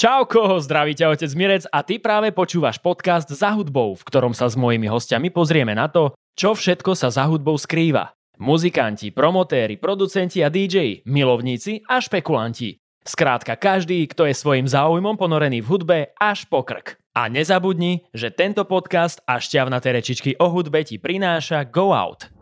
Čauko, zdraví ťa otec Mirec a ty práve počúvaš podcast Za hudbou, v ktorom sa s mojimi hostiami pozrieme na to, čo všetko sa za hudbou skrýva. Muzikanti, promotéri, producenti a DJ, milovníci a špekulanti. Skrátka každý, kto je svojim záujmom ponorený v hudbe až po krk. A nezabudni, že tento podcast a šťavnaté rečičky o hudbe ti prináša Go Out.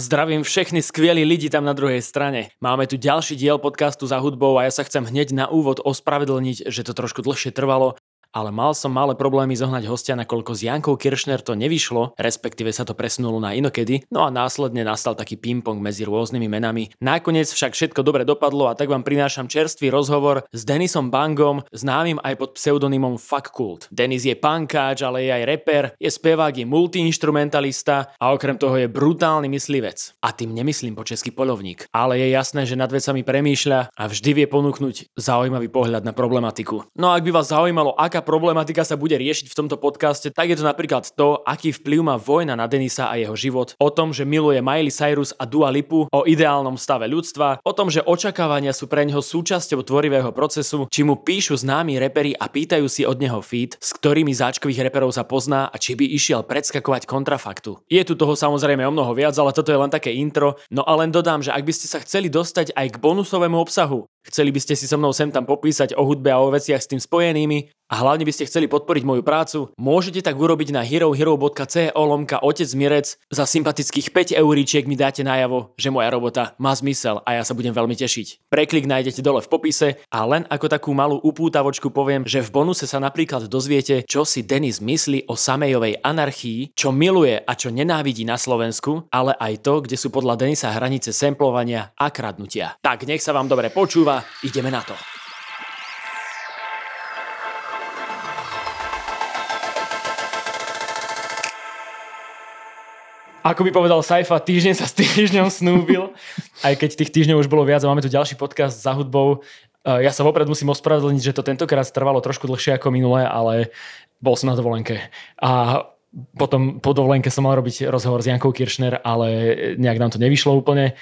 Zdravím všechny skvělí lidi tam na druhej strane. Máme tu ďalší diel podcastu za hudbou a ja sa chcem hneď na úvod ospravedlniť, že to trošku dlhšie trvalo, ale mal som malé problémy zohnať hostia, nakoľko s Jankou Kiršner to nevyšlo, respektíve sa to presunulo na inokedy, no a následne nastal taký ping-pong medzi rôznymi menami. Nakoniec však všetko dobre dopadlo a tak vám prinášam čerstvý rozhovor s Denisom Bangom, známym aj pod pseudonymom Fuck Cult. Denis je punkáč, ale je aj reper, je spevák, je multiinstrumentalista a okrem toho je brutálny myslivec. A tým nemyslím po český polovník, ale je jasné, že nad vecami premýšľa a vždy vie ponúknuť zaujímavý pohľad na problematiku. No a ak by vás zaujímalo, aká aká problematika sa bude riešiť v tomto podcaste, tak je to napríklad to, aký vplyv má vojna na Denisa a jeho život, o tom, že miluje Miley Cyrus a Dua Lipu, o ideálnom stave ľudstva, o tom, že očakávania sú pre neho súčasťou tvorivého procesu, či mu píšu známi reperi a pýtajú si od neho feed, s ktorými záčkových reperov sa pozná a či by išiel predskakovať kontrafaktu. Je tu toho samozrejme o mnoho viac, ale toto je len také intro, no a len dodám, že ak by ste sa chceli dostať aj k bonusovému obsahu, Chceli by ste si so mnou sem tam popísať o hudbe a o veciach s tým spojenými a hlavne by ste chceli podporiť moju prácu, môžete tak urobiť na herohero.co lomka otec Mirec. Za sympatických 5 euríčiek mi dáte najavo, že moja robota má zmysel a ja sa budem veľmi tešiť. Preklik nájdete dole v popise a len ako takú malú upútavočku poviem, že v bonuse sa napríklad dozviete, čo si Denis myslí o samejovej anarchii, čo miluje a čo nenávidí na Slovensku, ale aj to, kde sú podľa Denisa hranice samplovania a kradnutia. Tak nech sa vám dobre počúva počúva, ideme na to. Ako by povedal Saifa, týždeň sa s týždňom snúbil, aj keď tých týždňov už bolo viac a máme tu ďalší podcast za hudbou. Eh, ja sa vopred musím ospravedlniť, že to tentokrát trvalo trošku dlhšie ako minulé, ale bol som na dovolenke. A potom po dovolenke som mal robiť rozhovor s Jankou Kiršner, ale nejak nám to nevyšlo úplne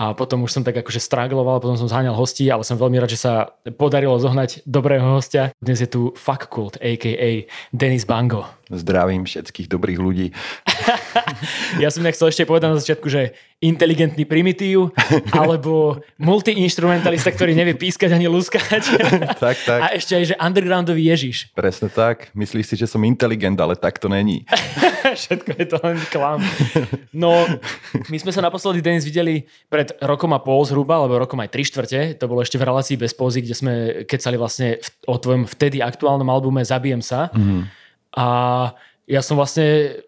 a potom už som tak akože stragloval, potom som zháňal hostí, ale som veľmi rád, že sa podarilo zohnať dobrého hostia. Dnes je tu Fuck Cult, a.k.a. Denis Bango. Zdravím všetkých dobrých ľudí. ja som nechcel ešte povedať na začiatku, že inteligentný primitív, alebo multiinstrumentalista, ktorý nevie pískať ani luskať. tak, tak. A ešte aj, že undergroundový Ježiš. Presne tak. Myslíš si, že som inteligent, ale tak to není. Všetko je to len klam. No, my sme sa naposledy Denis videli pred rokom a pol zhruba, alebo rokom aj tri štvrte. To bolo ešte v relácii bez pózy, kde sme kecali vlastne o tvojom vtedy aktuálnom albume Zabijem sa. Mm-hmm a ja som vlastne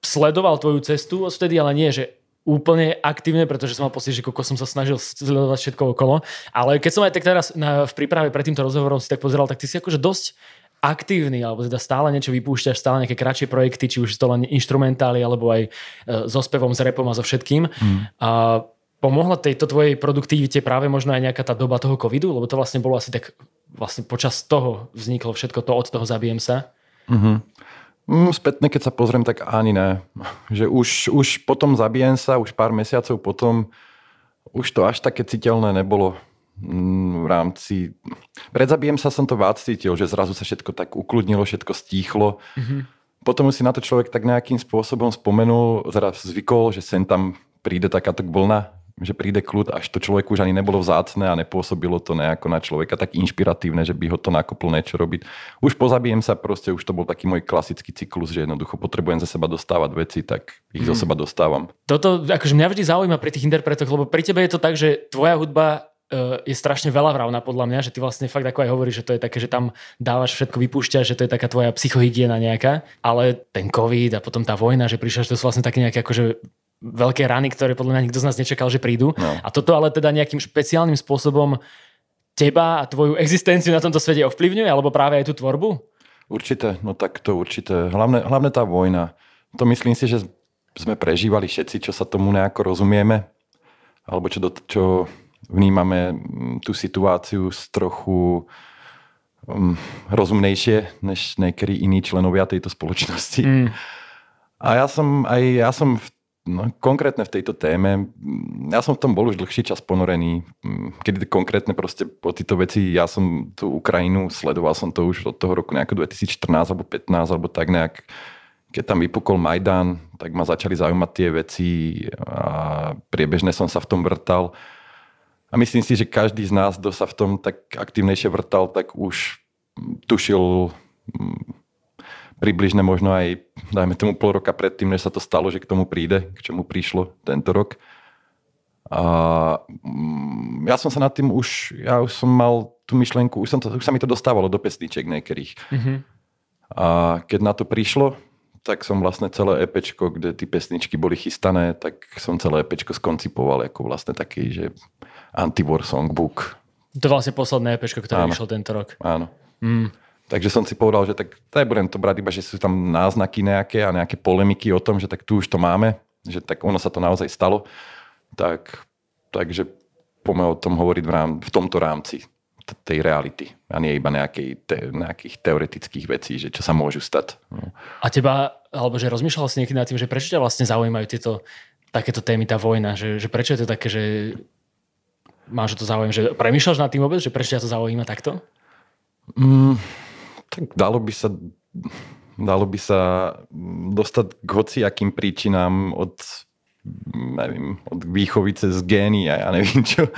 sledoval tvoju cestu vtedy, ale nie, že úplne aktívne, pretože som mal pocit, že koľko som sa snažil sledovať všetko okolo. Ale keď som aj tak teraz na, v príprave pred týmto rozhovorom si tak pozeral, tak ty si akože dosť aktívny, alebo teda stále niečo vypúšťaš, stále nejaké kratšie projekty, či už to len instrumentály, alebo aj e, so spevom, s repom a so všetkým. Mm. A pomohla tejto tvojej produktivite práve možno aj nejaká tá doba toho covidu, lebo to vlastne bolo asi tak, vlastne počas toho vzniklo všetko to, od toho zabijem sa. Mm-hmm. Mm, spätne, keď sa pozriem, tak ani ne. Že už, už potom zabijem sa, už pár mesiacov potom, už to až také citeľné nebolo mm, v rámci... Pred zabijem sa som to vác cítil, že zrazu sa všetko tak ukludnilo, všetko stíchlo. Mm-hmm. Potom si na to človek tak nejakým spôsobom spomenul, zraz zvykol, že sem tam príde takáto vlna že príde kľud, až to človeku už ani nebolo vzácne a nepôsobilo to nejako na človeka tak inšpiratívne, že by ho to nakoplo niečo robiť. Už pozabijem sa proste, už to bol taký môj klasický cyklus, že jednoducho potrebujem za seba dostávať veci, tak ich mm. zo seba dostávam. Toto akože mňa vždy zaujíma pri tých interpretoch, lebo pri tebe je to tak, že tvoja hudba e, je strašne veľa vravná podľa mňa, že ty vlastne fakt ako aj hovoríš, že to je také, že tam dávaš všetko, vypúšťaš, že to je taká tvoja psychohygiena nejaká, ale ten COVID a potom tá vojna, že prišla, že to sú vlastne také nejaké akože veľké rany, ktoré podľa mňa nikto z nás nečakal, že prídu. No. A toto ale teda nejakým špeciálnym spôsobom teba a tvoju existenciu na tomto svete ovplyvňuje, alebo práve aj tú tvorbu? Určite, no tak to určite. Hlavne, hlavne tá vojna. To myslím si, že sme prežívali všetci, čo sa tomu nejako rozumieme, alebo čo, do, čo vnímame tú situáciu z trochu um, rozumnejšie, než niektorí iní členovia tejto spoločnosti. Mm. A ja som aj ja som v no, konkrétne v tejto téme, mm, ja som v tom bol už dlhší čas ponorený, mm, kedy konkrétne proste po tieto veci, ja som tú Ukrajinu, sledoval som to už od toho roku nejako 2014 alebo 15 alebo tak nejak, keď tam vypukol Majdan, tak ma začali zaujímať tie veci a priebežne som sa v tom vrtal. A myslím si, že každý z nás, kto sa v tom tak aktívnejšie vrtal, tak už tušil mm, približne možno aj, dajme tomu pol roka predtým, než sa to stalo, že k tomu príde, k čomu prišlo tento rok. A mm, ja som sa nad tým už, ja už som mal tú myšlenku, už, som to, už sa mi to dostávalo do pesniček niektorých. Mm-hmm. A keď na to prišlo, tak som vlastne celé EPčko, kde tie pesničky boli chystané, tak som celé EPčko skoncipoval ako vlastne taký, že anti-war songbook. To vlastne posledné EPčko, ktoré vyšlo tento rok. Áno. Mm. Takže som si povedal, že tak budem to brať iba, že sú tam náznaky nejaké a nejaké polemiky o tom, že tak tu už to máme, že tak ono sa to naozaj stalo. Tak, takže poďme o tom hovoriť v, rám, v tomto rámci tej reality a nie iba nejakej, te, nejakých teoretických vecí, že čo sa môžu stať. No. A teba, alebo že rozmýšľal si niekedy nad tým, že prečo ťa vlastne zaujímajú tieto takéto témy, tá vojna, že, že prečo je to také, že máš to záujem, že premýšľaš nad tým vôbec, že prečo ťa to zaujíma takto? Mm, tak dalo by sa dalo by sa dostať k hociakým príčinám od neviem, od výchovy cez gény a ja neviem čo.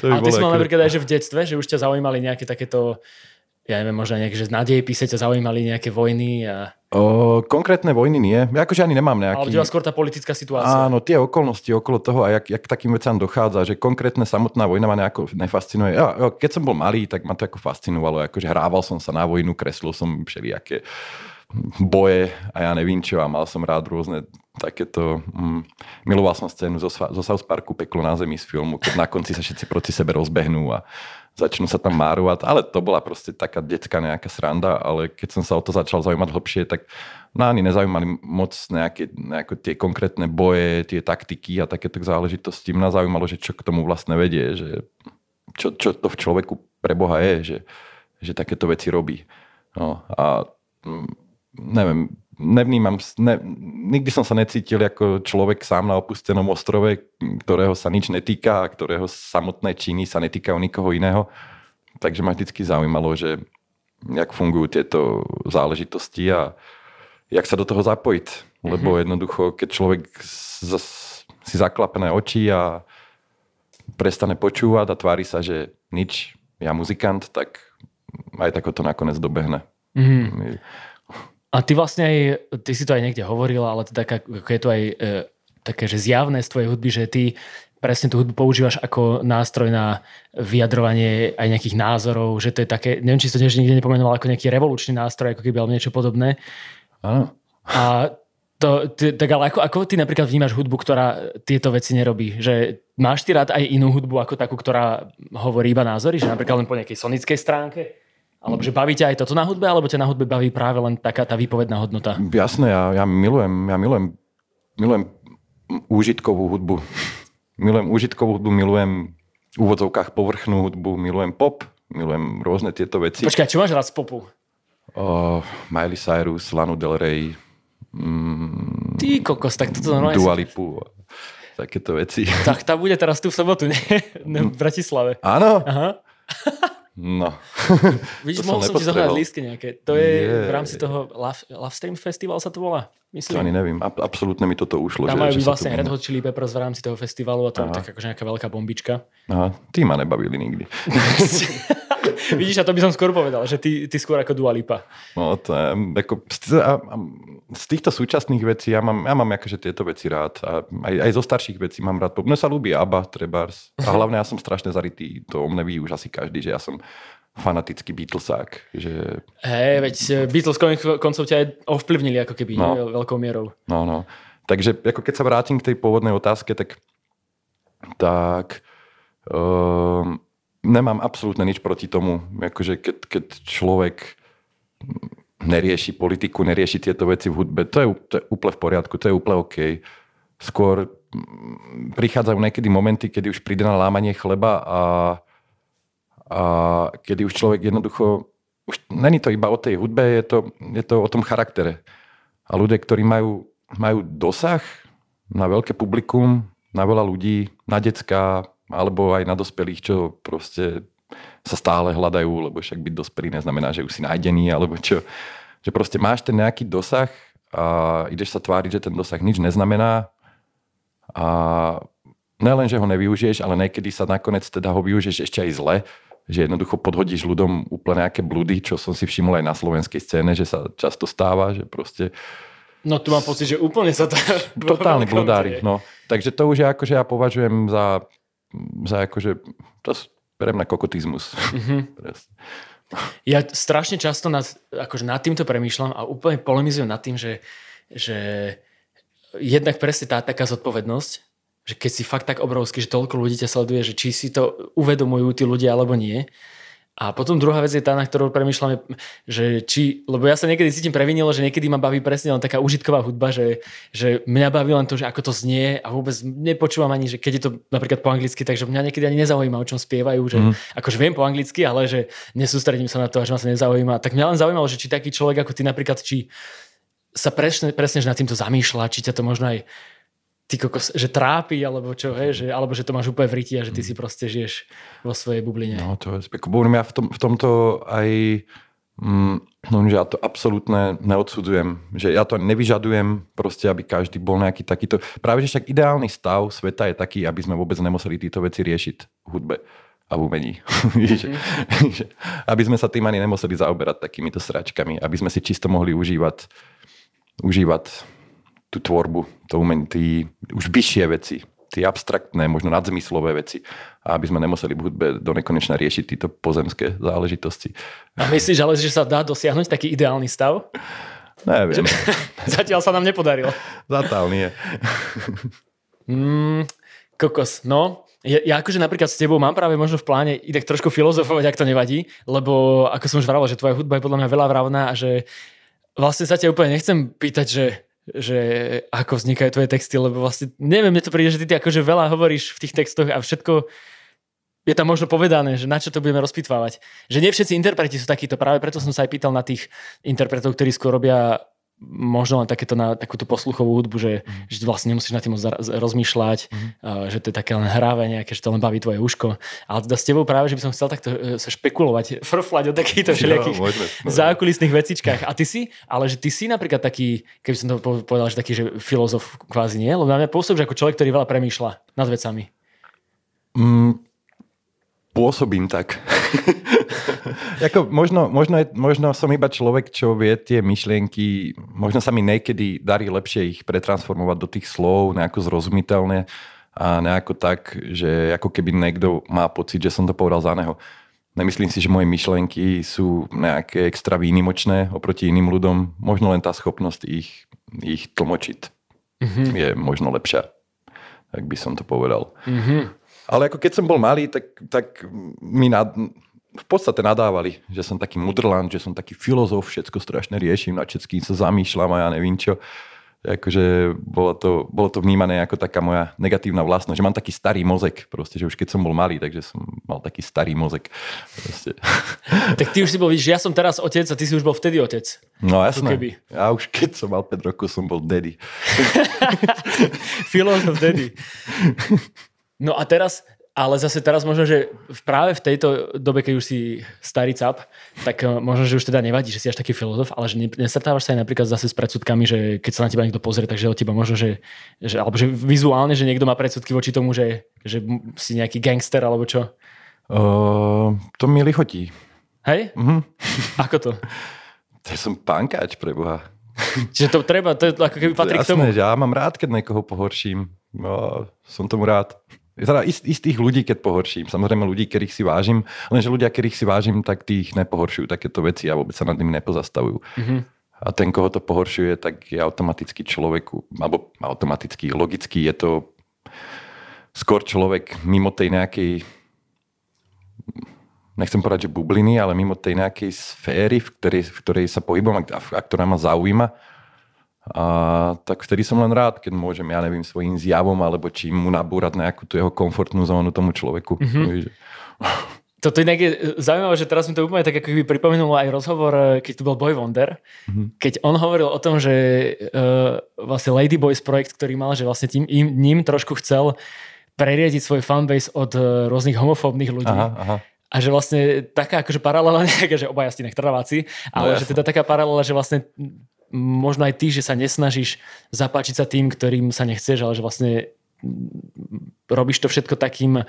to by a ty si mal ako... napríklad aj že v detstve, že už ťa zaujímali nejaké takéto ja neviem, možno nejaké, že na píse ťa zaujímali nejaké vojny a... O, konkrétne vojny nie. Ja akože ani nemám nejaký... Ale teba skôr tá politická situácia. Áno, tie okolnosti okolo toho a jak, jak takým vecám dochádza, že konkrétne samotná vojna ma nejako nefascinuje. Ja, keď som bol malý, tak ma to ako fascinovalo. Akože hrával som sa na vojnu, kreslil som všelijaké boje a ja nevím čo a mal som rád rôzne takéto... Mm, miloval som scénu zo, zo South Parku Peklo na zemi z filmu, keď na konci sa všetci proti sebe rozbehnú a začnú sa tam márovať, ale to bola proste taká detská nejaká sranda, ale keď som sa o to začal zaujímať hlbšie, tak no ani nezaujímali moc nejaké, nejaké tie konkrétne boje, tie taktiky a takéto záležitosti. Mňa zaujímalo, že čo k tomu vlastne vedie, že čo, čo to v človeku pre Boha je, že, že takéto veci robí. No, a mm, neviem, nevnímam, ne, nikdy som sa necítil ako človek sám na opustenom ostrove, ktorého sa nič netýka a ktorého samotné činy sa netýkajú nikoho iného. Takže ma vždy zaujímalo, že jak fungujú tieto záležitosti a jak sa do toho zapojiť. Lebo mm-hmm. jednoducho, keď človek si zaklapené oči a prestane počúvať a tvári sa, že nič, ja muzikant, tak aj tako to nakoniec dobehne. Mm-hmm. A ty vlastne aj, ty si to aj niekde hovorila, ale teda ako je to aj e, také, že zjavné z tvojej hudby, že ty presne tú hudbu používaš ako nástroj na vyjadrovanie aj nejakých názorov, že to je také, neviem, či si to tiež nikde nepomenoval ako nejaký revolučný nástroj, ako keby alebo niečo podobné. Áno. A to, ty, tak ale ako, ako ty napríklad vnímaš hudbu, ktorá tieto veci nerobí? Že máš ty rád aj inú hudbu ako takú, ktorá hovorí iba názory? Že napríklad len po nejakej sonickej stránke? Alebo že bavíte aj toto na hudbe, alebo ťa na hudbe baví práve len taká tá výpovedná hodnota? Jasné, ja, ja milujem, ja milujem, milujem úžitkovú hudbu. milujem úžitkovú hudbu, milujem v úvodzovkách povrchnú hudbu, milujem pop, milujem rôzne tieto veci. Počkaj, čo máš rád z popu? Uh, Miley Cyrus, Lanu Del Rey. Mm, Ty kokos, tak toto normálne... Dua Lipu, takéto veci. Tak tá bude teraz tu v sobotu, nie? v Bratislave. Áno? Aha. No. Vidíš, mohol som ti zohrať lístky nejaké. To je yeah. v rámci toho Love, Love Stream Festival sa to volá? Myslím. To ani neviem. A, absolútne mi toto ušlo. Tam majú že, vlastne Red Hot Chili Peppers v rámci toho festivalu a to je tak akože nejaká veľká bombička. Aha, tí ma nebavili nikdy. Vidíš, a to by som skôr povedal, že ty, ty skôr ako Dua Lipa. No, to je, ako, z týchto súčasných vecí ja mám, ja mám akože tieto veci rád. A aj, aj zo starších vecí mám rád. Mne sa ľúbi ABBA, Trebars. A hlavne ja som strašne zarytý. To o mne ví už asi každý, že ja som fanatický Beatlesák. Že... Hej, veď eh, Beatles koncov ťa aj ovplyvnili ako keby no. veľkou mierou. No, no. Takže ako keď sa vrátim k tej pôvodnej otázke, tak, tak um, nemám absolútne nič proti tomu, akože keď, keď človek nerieši politiku, nerieši tieto veci v hudbe, to je, to je úplne v poriadku, to je úplne OK. Skôr prichádzajú niekedy momenty, kedy už príde na lámanie chleba a, a kedy už človek jednoducho, už není to iba o tej hudbe, je to, je to o tom charaktere. A ľudia, ktorí majú, majú dosah na veľké publikum, na veľa ľudí, na decka, alebo aj na dospelých, čo proste sa stále hľadajú, lebo však byť dospelý neznamená, že už si nájdený, alebo čo. Že proste máš ten nejaký dosah a ideš sa tváriť, že ten dosah nič neznamená a nelen, že ho nevyužiješ, ale niekedy sa nakoniec teda ho využiješ ešte aj zle, že jednoducho podhodíš ľuďom úplne nejaké blúdy, čo som si všimol aj na slovenskej scéne, že sa často stáva, že proste No tu mám pocit, že úplne sa to... Totálny bludári, no. Takže to už je akože ja považujem za, za akože, to pre mňa kokotizmus. Mm-hmm. ja strašne často nad, akože nad týmto premýšľam a úplne polemizujem nad tým, že, že jednak presne tá taká zodpovednosť, že keď si fakt tak obrovský, že toľko ľudí ťa sleduje, že či si to uvedomujú tí ľudia alebo nie, a potom druhá vec je tá, na ktorú premyšľame, že či, lebo ja sa niekedy cítim previnilo, že niekedy ma baví presne len taká užitková hudba, že, že mňa baví len to, že ako to znie a vôbec nepočúvam ani, že keď je to napríklad po anglicky, takže mňa niekedy ani nezaujíma, o čom spievajú, že mm. akože viem po anglicky, ale že nesústredím sa na to, že ma sa nezaujíma. Tak mňa len zaujímalo, že či taký človek ako ty napríklad, či sa presne, presne že nad týmto zamýšľa, či ťa to možno aj ty kokos, že trápi, alebo čo, hej, že, alebo že to máš úplne v ryti a že ty si proste žiješ vo svojej bubline. No to je spekubovým. Ja v, tom, v tomto aj mm, no, že ja to absolútne neodsudzujem. Že ja to nevyžadujem proste, aby každý bol nejaký takýto... Práve, že však ideálny stav sveta je taký, aby sme vôbec nemuseli tieto veci riešiť v hudbe a v umení. mm. aby sme sa tým ani nemuseli zaoberať takýmito sračkami, aby sme si čisto mohli užívať užívať tú tvorbu, to umenie, tí už vyššie veci, tie abstraktné, možno nadzmyslové veci. A aby sme nemuseli v hudbe do nekonečna riešiť tieto pozemské záležitosti. A myslíš, ale že sa dá dosiahnuť taký ideálny stav? Neviem. Že, zatiaľ sa nám nepodarilo. Zatiaľ nie. mm, kokos, no. Ja, ja akože napríklad s tebou mám práve možno v pláne inak trošku filozofovať, ak to nevadí, lebo ako som už vravel, že tvoja hudba je podľa mňa veľa vravná a že vlastne sa ťa úplne nechcem pýtať, že že ako vznikajú tvoje texty, lebo vlastne neviem, mne to príde, že ty akože veľa hovoríš v tých textoch a všetko je tam možno povedané, že na čo to budeme rozpitvávať. Že nie všetci interpreti sú takíto, práve preto som sa aj pýtal na tých interpretov, ktorí skôr robia možno len takéto na takúto posluchovú hudbu, že, mm. že vlastne nemusíš na tým rozmýšľať, mm. uh, že to je také len hráve nejaké, že to len baví tvoje uško. Ale teda s tebou práve, že by som chcel takto uh, sa špekulovať, frflať o takýchto všelijakých zákulisných vecičkách. A ty si, ale že ty si napríklad taký, keby som to povedal, že taký, že filozof kvázi nie, lebo na mňa pôsobíš ako človek, ktorý veľa premýšľa nad vecami. Mm, pôsobím tak. Jako možno, možno, je, možno som iba človek, čo vie tie myšlienky, možno sa mi niekedy darí lepšie ich pretransformovať do tých slov, nejako zrozumiteľné a nejako tak, že ako keby niekto má pocit, že som to povedal za neho. Nemyslím si, že moje myšlienky sú nejaké extra výnimočné oproti iným ľuďom. Možno len tá schopnosť ich, ich tlmočiť mm-hmm. je možno lepšia, tak by som to povedal. Mm-hmm. Ale ako keď som bol malý, tak, tak mi nad, v podstate nadávali, že som taký mudrland, že som taký filozof, všetko strašne riešim, na všetkým sa zamýšľam a ja neviem čo. Akože bolo to, bolo to vnímané ako taká moja negatívna vlastnosť, že mám taký starý mozek, proste, že už keď som bol malý, takže som mal taký starý mozek. Proste. Tak ty už si bol, že ja som teraz otec a ty si už bol vtedy otec. No jasné. Ja už keď som mal 5 rokov, som bol daddy. Filozof daddy. No a teraz, ale zase teraz možno, že práve v tejto dobe, keď už si starý cap, tak eh, možno, že už teda nevadí, že si až taký filozof, ale že nestartávaš sa aj napríklad zase s predsudkami, že keď sa na teba niekto pozrie, takže od teba možno, že, že alebo že vizuálne, že niekto má predsudky voči tomu, že, že si nejaký gangster alebo čo? Uh, to mi lichotí. Hej? Uh-huh. Ako to? To som pankáč pre Boha. Čiže to treba, to je ako keby patrí Jasné, k tomu. ja mám rád, keď niekoho pohorším. No, som tomu rád. Teda ist, istých ľudí, keď pohorším. Samozrejme ľudí, ktorých si vážim, lenže ľudia, ktorých si vážim, tak tých nepohoršujú takéto veci a vôbec sa nad nimi nepozastavujú. Mm-hmm. A ten, koho to pohoršuje, tak je automaticky človeku, alebo automaticky, logicky je to skôr človek mimo tej nejakej nechcem povedať, že bubliny, ale mimo tej nejakej sféry, v ktorej, v ktorej sa pohybom a, a ktorá ma zaujíma a tak vtedy som len rád, keď môžem, ja neviem, svojím zjavom alebo čím mu nabúrať nejakú tú jeho komfortnú zónu tomu človeku. Mm-hmm. To Toto inak je zaujímavé, že teraz mi to úplne tak ako by pripomenulo aj rozhovor, e, keď tu bol Boy Wonder, mm-hmm. keď on hovoril o tom, že uh, vlastne Lady Boys projekt, ktorý mal, že vlastne tým, im, ním trošku chcel preriadiť svoj fanbase od uh, rôznych homofóbnych ľudí. Aha, aha. A že vlastne taká akože paralela nejaká, že obaja ste trváci, ale no, že teda taká paralela, že vlastne možno aj ty, že sa nesnažíš zapáčiť sa tým, ktorým sa nechceš, ale že vlastne robíš to všetko takým,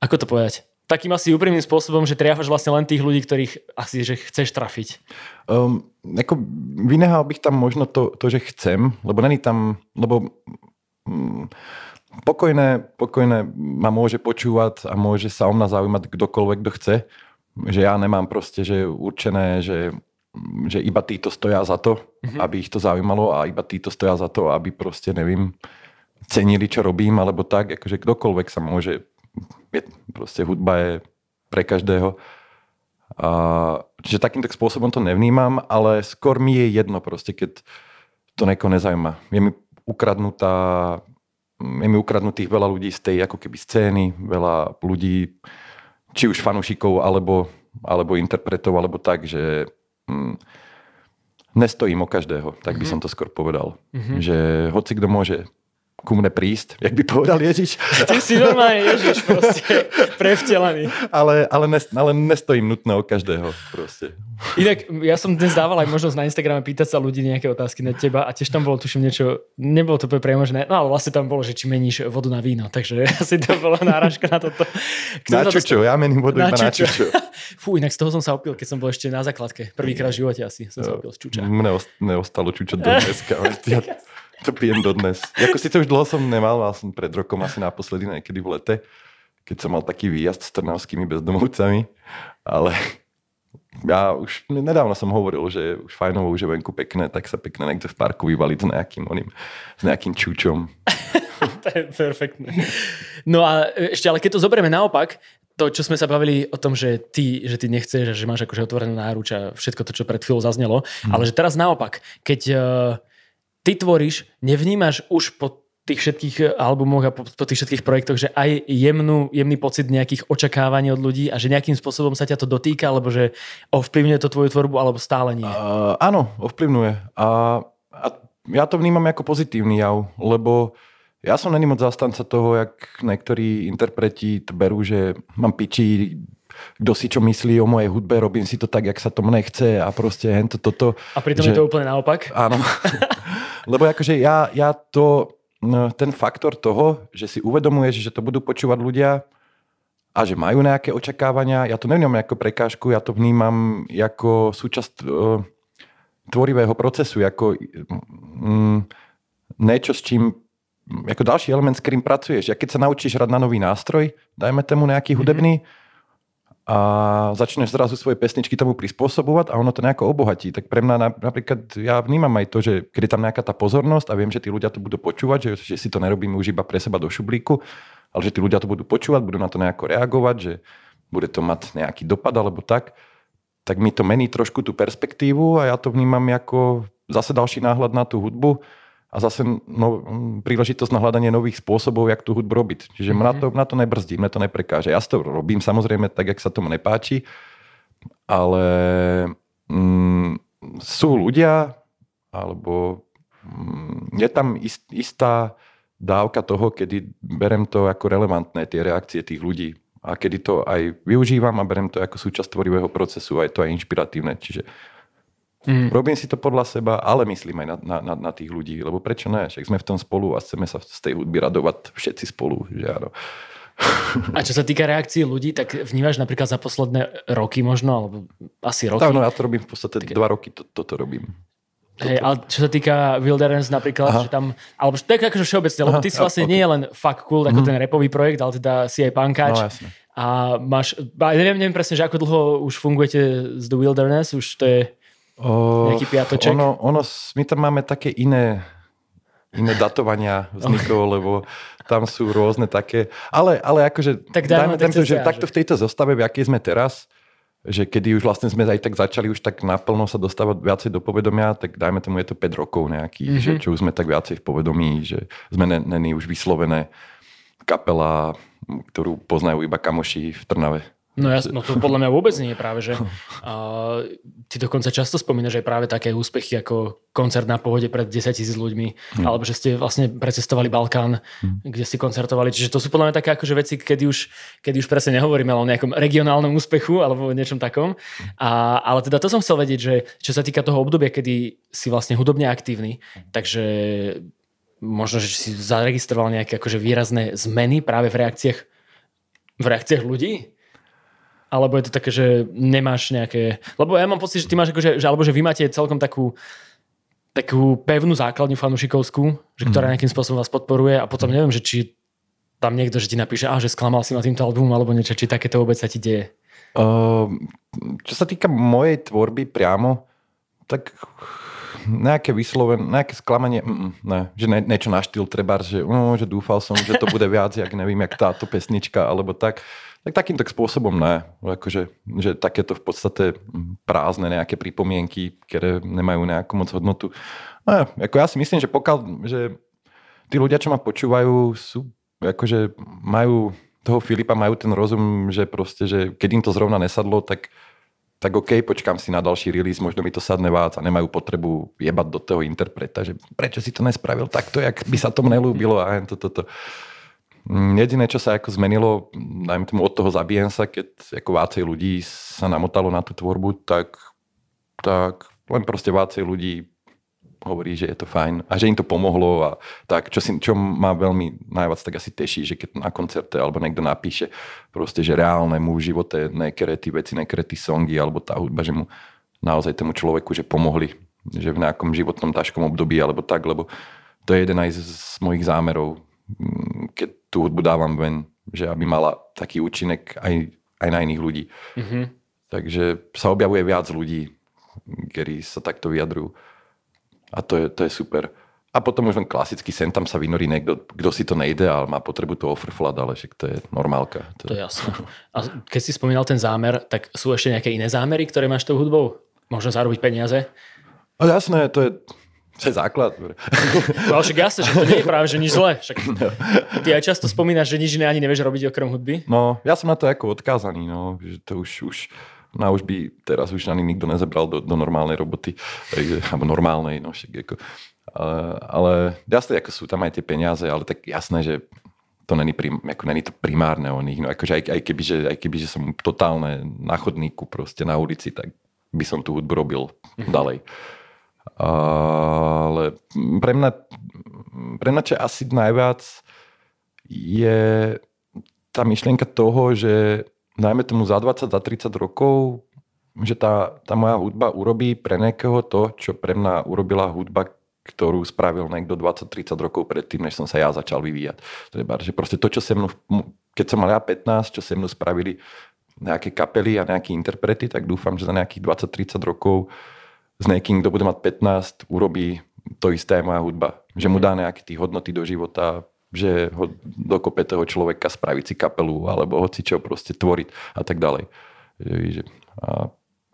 ako to povedať, takým asi úprimným spôsobom, že triafaš vlastne len tých ľudí, ktorých asi že chceš trafiť. Um, ako vynehal bych tam možno to, to že chcem, lebo není tam, lebo um, pokojné, pokojné ma môže počúvať a môže sa o mňa zaujímať kdokoľvek, kto chce. Že ja nemám proste, že určené, že, že iba títo stoja za to, mm-hmm. aby ich to zaujímalo a iba títo stoja za to, aby proste, nevím, cenili, čo robím, alebo tak, akože kdokoľvek sa môže je, proste hudba je pre každého. A, čiže takýmto spôsobom to nevnímam, ale skôr mi je jedno proste, keď to neko nezaujíma. Je mi ukradnutá je mi ukradnutých veľa ľudí z tej ako keby scény, veľa ľudí, či už fanúšikov, alebo, alebo interpretov, alebo tak, že hm, nestojím o každého, tak by mm-hmm. som to skôr povedal. Mm-hmm. Že hoci kto môže ku mne prísť, jak by povedal Ježiš. Ty si normálne Ježiš proste, prevtelený. Ale, ale, nes, ale nestojím nutné o každého proste. Inak ja som dnes dával aj možnosť na Instagrame pýtať sa ľudí nejaké otázky na teba a tiež tam bolo tuším niečo, nebolo to priamo, že ne, no ale vlastne tam bolo, že či meníš vodu na víno, takže asi to bola náražka na toto. Kto na čučo, ja mením vodu na na čučo. Fú, inak z toho som sa opil, keď som bol ešte na základke. Prvýkrát v živote asi som sa opil z čuča. Mne, ostalo čučo do dneska. To pijem dodnes. Ako si to už dlho som nemal, mal som pred rokom asi naposledy niekedy v lete, keď som mal taký výjazd s trnavskými bezdomovcami, ale ja už nedávno som hovoril, že už fajnovo, už je venku pekné, tak sa pekne niekto v parku vyvaliť s nejakým, oným, s nejakým čučom. to je perfektné. No a ešte, ale keď to zoberieme naopak, to, čo sme sa bavili o tom, že ty, že ty nechceš, že máš akože otvorenú náruč a všetko to, čo pred chvíľou zaznelo, hmm. ale že teraz naopak, keď uh, ty tvoríš, nevnímaš už po tých všetkých eh, albumoch a po, po tých všetkých projektoch, že aj jemnú, jemný pocit nejakých očakávaní od ľudí a že nejakým spôsobom sa ťa to dotýka, alebo že ovplyvňuje to tvoju tvorbu, alebo stále nie? Uh, áno, ovplyvňuje. A, a ja to vnímam ako pozitívny jav, lebo ja som není moc zastanca toho, jak niektorí interpreti to berú, že mám piči, kto si čo myslí o mojej hudbe, robím si to tak, jak sa to mne chce a proste hento toto. A pritom že... je to úplne naopak? Áno. Lebo akože ja, ja to, no, ten faktor toho, že si uvedomuješ, že to budú počúvať ľudia a že majú nejaké očakávania, ja to nevnímam ako prekážku, ja to vnímam ako súčasť uh, tvorivého procesu, ako um, niečo, s čím ako další element, s ktorým pracuješ. Ja keď sa naučíš hrať na nový nástroj, dajme tomu nejaký mm-hmm. A začneš zrazu svoje pesničky tomu prispôsobovať a ono to nejako obohatí. Tak pre mňa napríklad ja vnímam aj to, že keď je tam nejaká tá pozornosť a viem, že tí ľudia to budú počúvať, že, že si to nerobíme už iba pre seba do šublíku, ale že tí ľudia to budú počúvať, budú na to nejako reagovať, že bude to mať nejaký dopad alebo tak, tak mi to mení trošku tú perspektívu a ja to vnímam ako zase další náhľad na tú hudbu a zase no, príležitosť na hľadanie nových spôsobov, jak tú hudbu robiť. Čiže mm-hmm. na, to, na to nebrzdí, mne to neprekáže. Ja to robím samozrejme tak, jak sa tomu nepáči, ale mm, sú ľudia, alebo mm, je tam ist, istá dávka toho, kedy berem to ako relevantné, tie reakcie tých ľudí. A kedy to aj využívam a berem to ako súčasť tvorivého procesu a je to aj inšpiratívne. Čiže Mm. Robím si to podľa seba, ale myslím aj na, na, na, na tých ľudí, lebo prečo ne? Však sme v tom spolu a chceme sa z tej hudby radovať všetci spolu. Že áno. A čo sa týka reakcií ľudí, tak vnímaš napríklad za posledné roky možno, alebo asi roky? Tak, no ja to robím v podstate tak... dva roky, to, toto robím. Hej, ale čo sa týka Wilderness napríklad, Aha. že tam, alebo tak akože všeobecne, lebo ty si vlastne okay. nie je len fuck cool, ako mm. ten repový projekt, ale teda si aj pankáč. No, jasne. A máš, neviem, neviem presne, že ako dlho už fungujete z The Wilderness, už to je O, Nejaký piatoček? Ono, ono, my tam máme také iné, iné datovania vznikov, lebo tam sú rôzne také, ale, ale akože tak dajme to, že takto v tejto zostave, v akej sme teraz, že kedy už vlastne sme aj tak začali už tak naplno sa dostávať viacej do povedomia, tak dajme tomu je to 5 rokov nejakých, mm-hmm. že čo už sme tak viacej v povedomí, že sme není už vyslovené kapela, ktorú poznajú iba kamoši v Trnave. No ja, no to podľa mňa vôbec nie je práve, že uh, ty dokonca často spomínaš aj práve také úspechy ako koncert na pohode pred 10 tisíc ľuďmi, hmm. alebo že ste vlastne precestovali Balkán, hmm. kde ste koncertovali. Čiže to sú podľa mňa také akože veci, kedy už, kedy už presne nehovoríme o nejakom regionálnom úspechu alebo niečom takom. A, ale teda to som chcel vedieť, že čo sa týka toho obdobia, kedy si vlastne hudobne aktívny, takže možno, že si zaregistroval nejaké akože výrazné zmeny práve v reakciách v reakciách ľudí? Alebo je to také, že nemáš nejaké... Lebo ja mám pocit, že ty máš akože, že, alebo že vy máte celkom takú takú pevnú základňu fanušikovskú, že ktorá mhm. nejakým spôsobom vás podporuje a potom neviem, že či tam niekto, že ti napíše, a že sklamal si ma týmto albumom alebo niečo, či takéto vôbec sa ti deje. Uh, čo sa týka mojej tvorby priamo, tak nejaké vyslovené, nejaké sklamanie, mm, ne, že ne, niečo na štýl treba, že, no, že dúfal som, že to bude viac, jak neviem, jak táto pesnička, alebo tak. Tak takýmto spôsobom ne. Akože, že takéto v podstate prázdne nejaké pripomienky, ktoré nemajú nejakú moc hodnotu. No, ako ja si myslím, že pokiaľ, že tí ľudia, čo ma počúvajú, sú, akože majú toho Filipa, majú ten rozum, že proste, že keď im to zrovna nesadlo, tak tak OK, počkám si na ďalší release, možno mi to sadne vás a nemajú potrebu jebať do toho interpreta, že prečo si to nespravil takto, jak by sa tomu nelúbilo a toto, toto. Mm, jediné, čo sa ako zmenilo, najmä tomu od toho zabijem sa, keď ako vácej ľudí sa namotalo na tú tvorbu, tak, tak len proste vácej ľudí hovorí, že je to fajn a že im to pomohlo a tak, čo, si, čo ma veľmi najviac tak asi teší, že keď na koncerte alebo niekto napíše proste, že reálne mu v živote nekere tí veci, nekere tí songy alebo tá hudba, že mu naozaj tomu človeku, že pomohli, že v nejakom životnom ťažkom období alebo tak, lebo to je jeden aj z, z mojich zámerov, mm, keď tú hudbu dávam ven, že aby mala taký účinek aj, aj na iných ľudí. Mm-hmm. Takže sa objavuje viac ľudí, ktorí sa takto vyjadrujú. A to je, to je super. A potom už len klasicky sem tam sa vynorí niekto, kto si to nejde, ale má potrebu to ofrflať, ale však to je normálka. To, to je jasné. A keď si spomínal ten zámer, tak sú ešte nejaké iné zámery, ktoré máš tou hudbou? Možno zarobiť peniaze? No jasné, to je, to je základ. No však jasné, že to nie je práve, že nič zlé. Však ty aj často spomínaš, že nič iné ani nevieš robiť okrem hudby. No, ja som na to ako odkázaný, no, že to už, už No už by teraz už ani nikto nezebral do, do normálnej roboty, alebo normálnej, no však ako, ale, ale jasné, ako sú tam aj tie peniaze, ale tak jasné, že to není, prim, ako není to primárne o nich. No akože aj, aj, keby, že, aj keby, že som totálne na chodníku proste na ulici, tak by som tú hudbu robil mm-hmm. ďalej. Ale pre mňa, pre mňa čo asi najviac je tá myšlienka toho, že najmä tomu za 20, za 30 rokov, že tá, tá moja hudba urobí pre nejakého to, čo pre mňa urobila hudba, ktorú spravil niekto 20-30 rokov predtým, než som sa ja začal vyvíjať. Treba, že proste to, čo se mnou, keď som mal ja 15, čo se mnou spravili nejaké kapely a nejakí interprety, tak dúfam, že za nejakých 20-30 rokov s niekým, kto bude mať 15, urobí to isté aj moja hudba. Že mu dá nejaké tie hodnoty do života, že ho dokope toho človeka spraviť si kapelu alebo hoci čo proste tvoriť a tak ďalej. A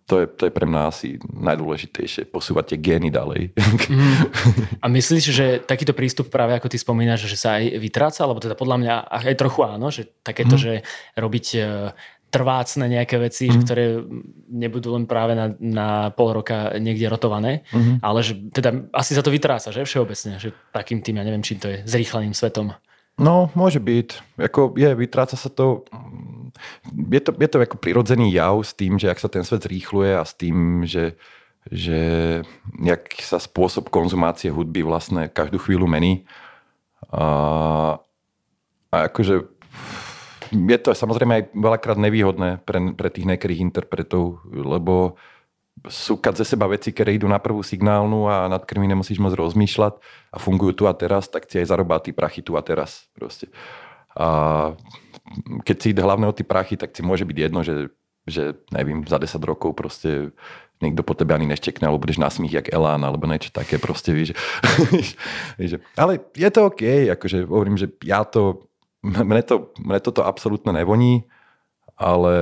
to je, to je pre mňa asi najdôležitejšie, posúvať tie gény ďalej. Mm. A myslíš, že takýto prístup práve ako ty spomínaš, že sa aj vytráca? Alebo teda podľa mňa aj trochu áno, že takéto, mm. že robiť e, trvácne nejaké veci, mm. že ktoré nebudú len práve na, na pol roka niekde rotované, mm. ale že teda asi sa to vytráca, že všeobecne, že takým tým, ja neviem, čím to je, zrýchleným svetom. No, môže byť. Ako je, vytráca sa to... Je to, je to ako prirodzený jav s tým, že ak sa ten svet zrýchluje a s tým, že, že jak sa spôsob konzumácie hudby vlastne každú chvíľu mení. A, a akože je to samozrejme aj veľakrát nevýhodné pre, pre tých niektorých interpretov, lebo sú kad ze seba veci, ktoré idú na prvú signálnu a nad ktorými nemusíš moc rozmýšľať a fungujú tu a teraz, tak ti aj zarobá tí prachy tu a teraz. Proste. A keď si ide hlavne o tí prachy, tak si môže byť jedno, že, že neviem, za 10 rokov proste niekto po tebe ani neštekne, alebo budeš na smích jak Elán, alebo niečo také proste, víš. Ale je to OK, akože hovorím, že ja to mne, to, mne toto absolútne nevoní, ale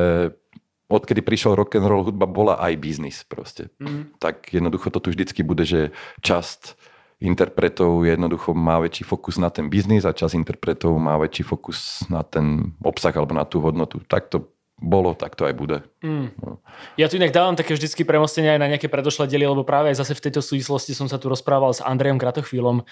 odkedy prišiel rock and roll hudba, bola aj biznis proste. Mm. Tak jednoducho to tu vždycky bude, že časť interpretov jednoducho má väčší fokus na ten biznis a časť interpretov má väčší fokus na ten obsah alebo na tú hodnotu. Tak to bolo, tak to aj bude. Mm. No. Ja tu inak dávam také vždycky premostenia aj na nejaké predošlé diely, lebo práve aj zase v tejto súvislosti som sa tu rozprával s Andrejom Kratochvílom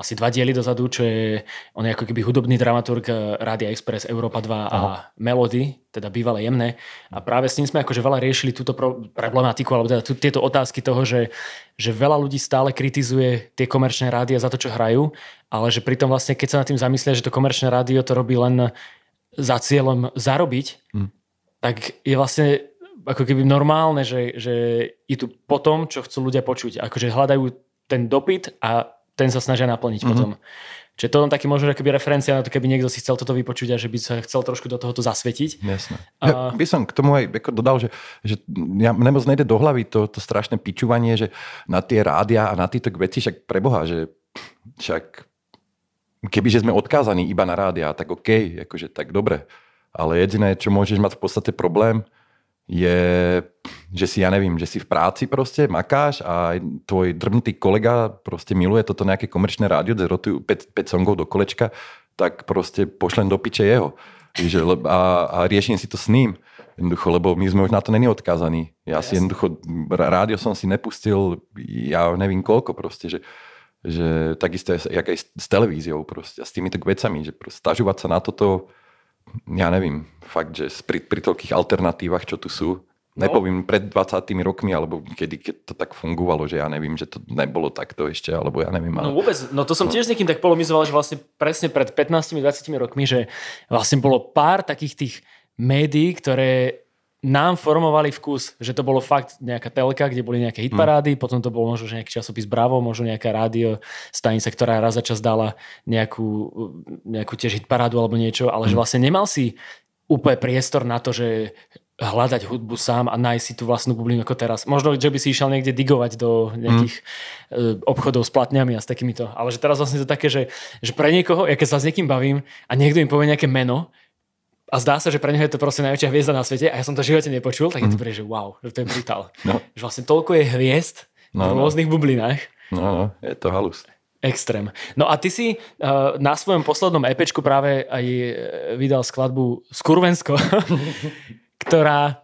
asi dva diely dozadu, čo je, on je ako keby hudobný dramaturg eh, Rádia Express, Európa 2 Aha. a Melody, teda bývalé jemné. A práve s ním sme akože veľa riešili túto problematiku, alebo teda tieto otázky toho, že, že veľa ľudí stále kritizuje tie komerčné rádia za to, čo hrajú, ale že pritom vlastne, keď sa nad tým zamyslia, že to komerčné rádio to robí len za cieľom zarobiť, hmm. Tak je vlastne ako keby normálne, že, že je tu po tom, čo chcú ľudia počuť. Akože hľadajú ten dopyt a ten sa snažia naplniť mm-hmm. potom. Čiže to len taký možno keby referencia na to, keby niekto si chcel toto vypočuť a že by sa chcel trošku do tohoto zasvetiť. Jasné. A... Ja by som k tomu aj dodal, že, že ja, nemoc nejde do hlavy to, to strašné pičovanie, že na tie rádia a na tieto veci, však preboha, že však kebyže sme odkázaní iba na rádia, tak OK, akože tak dobre. Ale jediné, čo môžeš mať v podstate problém, je, že si, ja nevím, že si v práci proste makáš a tvoj drbnutý kolega proste miluje toto nejaké komerčné rádio, kde rotujú 5, 5 songov do kolečka, tak proste pošlem do piče jeho. a, a riešim si to s ním. Jednoducho, lebo my sme už na to není odkázaní. Ja yes. si jednoducho, rádio som si nepustil, ja neviem koľko proste, že, že takisto jak aj s televíziou proste a s týmito vecami, že proste stažovať sa na toto, ja nevím, fakt, že pri, pri toľkých alternatívach, čo tu sú, No. Nepoviem pred 20 rokmi, alebo kedy, keď to tak fungovalo, že ja neviem, že to nebolo takto ešte, alebo ja neviem. Ale... No vôbec, no to som no. tiež s niekým tak polomizoval, že vlastne presne pred 15-20 rokmi, že vlastne bolo pár takých tých médií, ktoré nám formovali vkus, že to bolo fakt nejaká telka, kde boli nejaké hitparády, hmm. potom to bolo možno že nejaký časopis Bravo, možno nejaká rádio stanica, ktorá raz za čas dala nejakú, nejakú tiež hitparádu alebo niečo, ale hmm. že vlastne nemal si úplne priestor na to, že hľadať hudbu sám a nájsť si tú vlastnú bublinu ako teraz. Možno, že by si išiel niekde digovať do nejakých mm. obchodov s platňami a s takýmito. Ale že teraz vlastne to také, že, že pre niekoho, ja keď sa s niekým bavím a niekto im povie nejaké meno, a zdá sa, že pre neho je to proste najväčšia hviezda na svete a ja som to v živote nepočul, tak je to mm. pre, že wow, že to je brutál. No. Že vlastne toľko je hviezd no, v no. rôznych no. bublinách. No, no, je to halus. Extrém. No a ty si uh, na svojom poslednom EPčku práve aj eh, vydal skladbu Skurvensko, ktorá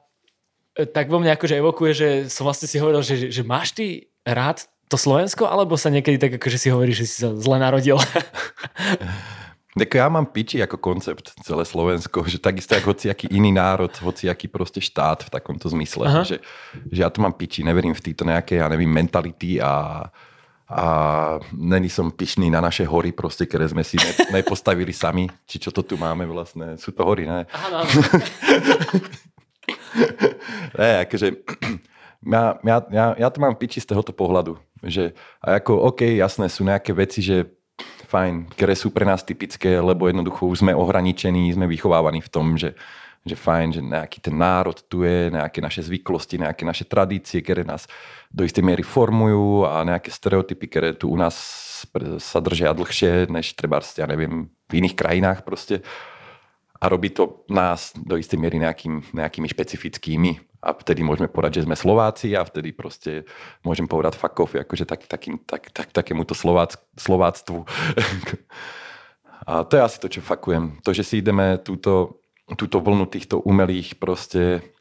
eh, tak vo mne akože evokuje, že som vlastne si hovoril, že, že máš ty rád to Slovensko, alebo sa niekedy tak akože si hovoríš, že si sa zle narodil? Tak ja mám piči ako koncept celé Slovensko, že takisto ako hociaký iný národ, hociaký proste štát v takomto zmysle. Že, že ja to mám piči, neverím v týto nejaké, ja nevím, mentality a, a není som pyšný na naše hory proste, ktoré sme si ne, nepostavili sami. Či čo to tu máme vlastne, sú to hory, ne? Aha, no. ne, akože ja, ja, ja, ja to mám piči z tohoto pohľadu. Že, a ako, OK, jasné, sú nejaké veci, že fajn, ktoré sú pre nás typické, lebo jednoducho už sme ohraničení, sme vychovávaní v tom, že, že fajn, že nejaký ten národ tu je, nejaké naše zvyklosti, nejaké naše tradície, ktoré nás do istej miery formujú a nejaké stereotypy, ktoré tu u nás sa držia dlhšie, než treba, ja neviem, v iných krajinách proste. A robí to nás do istej miery nejakým, nejakými špecifickými a vtedy môžeme povedať, že sme Slováci a vtedy proste môžem povedať off, akože tak, takým, tak, tak, takémuto Slovác, Slováctvu. a to je asi to, čo fakujem. To, že si ideme túto, túto vlnu týchto umelých proste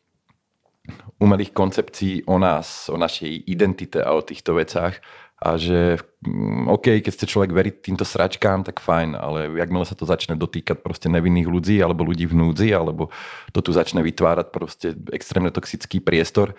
umelých koncepcií o nás, o našej identite a o týchto vecách a že mm, OK, keď ste človek verí týmto sračkám, tak fajn, ale jakmile sa to začne dotýkať proste nevinných ľudí alebo ľudí v núdzi, alebo to tu začne vytvárať proste extrémne toxický priestor,